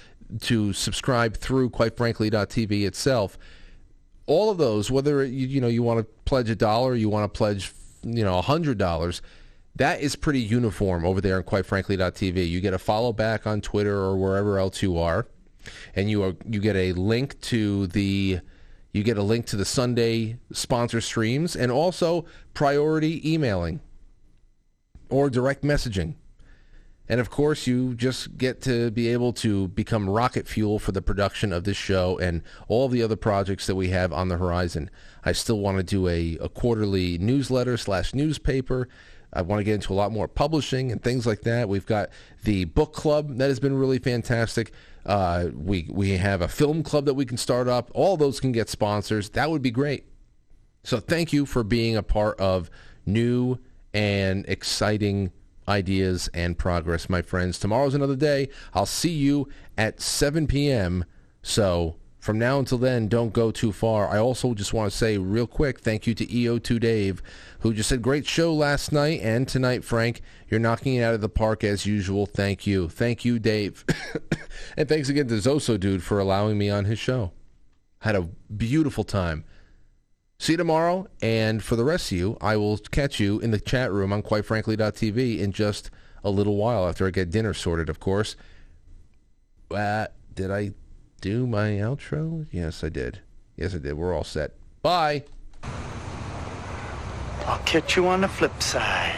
to subscribe through, quitefrankly.tv itself, all of those, whether you you know you want to pledge a dollar, you want to pledge you know a hundred dollars, that is pretty uniform over there on quite frankly.tv. You get a follow back on Twitter or wherever else you are, and you are you get a link to the you get a link to the Sunday sponsor streams and also priority emailing or direct messaging. And of course, you just get to be able to become rocket fuel for the production of this show and all the other projects that we have on the horizon. I still want to do a, a quarterly newsletter slash newspaper. I want to get into a lot more publishing and things like that. We've got the book club that has been really fantastic. Uh, we we have a film club that we can start up. All those can get sponsors. That would be great. So thank you for being a part of new and exciting ideas and progress, my friends. Tomorrow's another day. I'll see you at 7 p.m. So from now until then, don't go too far. I also just want to say real quick thank you to EO2 Dave, who just said, great show last night and tonight, Frank. You're knocking it out of the park as usual. Thank you. Thank you, Dave. and thanks again to Zoso Dude for allowing me on his show. Had a beautiful time. See you tomorrow, and for the rest of you, I will catch you in the chat room on quitefrankly.tv in just a little while after I get dinner sorted, of course. Uh, did I do my outro? Yes, I did. Yes, I did. We're all set. Bye. I'll catch you on the flip side.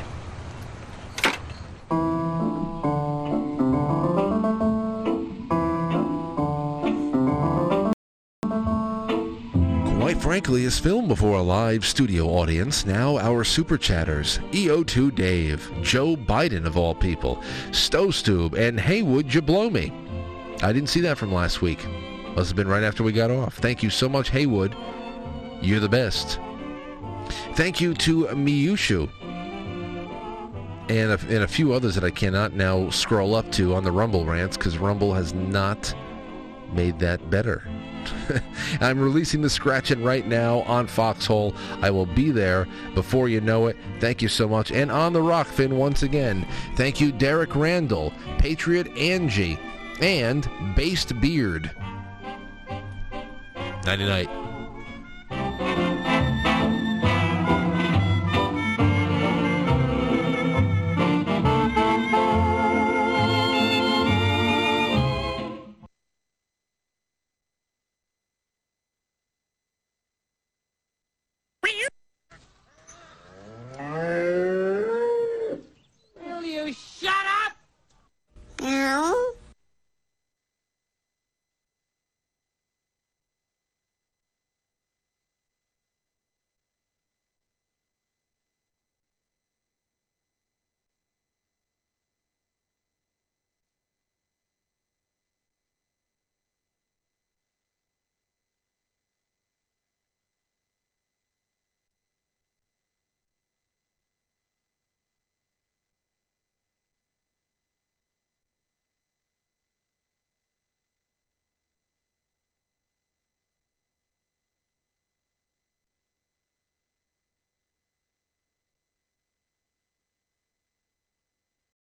Quite frankly, is filmed before a live studio audience. Now our super chatters, EO2 Dave, Joe Biden of all people, Stove and Haywood Jablomi. I didn't see that from last week. Must have been right after we got off. Thank you so much, Haywood. You're the best. Thank you to Miyushu and a, and a few others that I cannot now scroll up to on the Rumble rants because Rumble has not made that better. I'm releasing the scratching right now on Foxhole. I will be there before you know it. Thank you so much. And on the Rokfin once again. Thank you, Derek Randall, Patriot Angie, and Based Beard. Nighty night.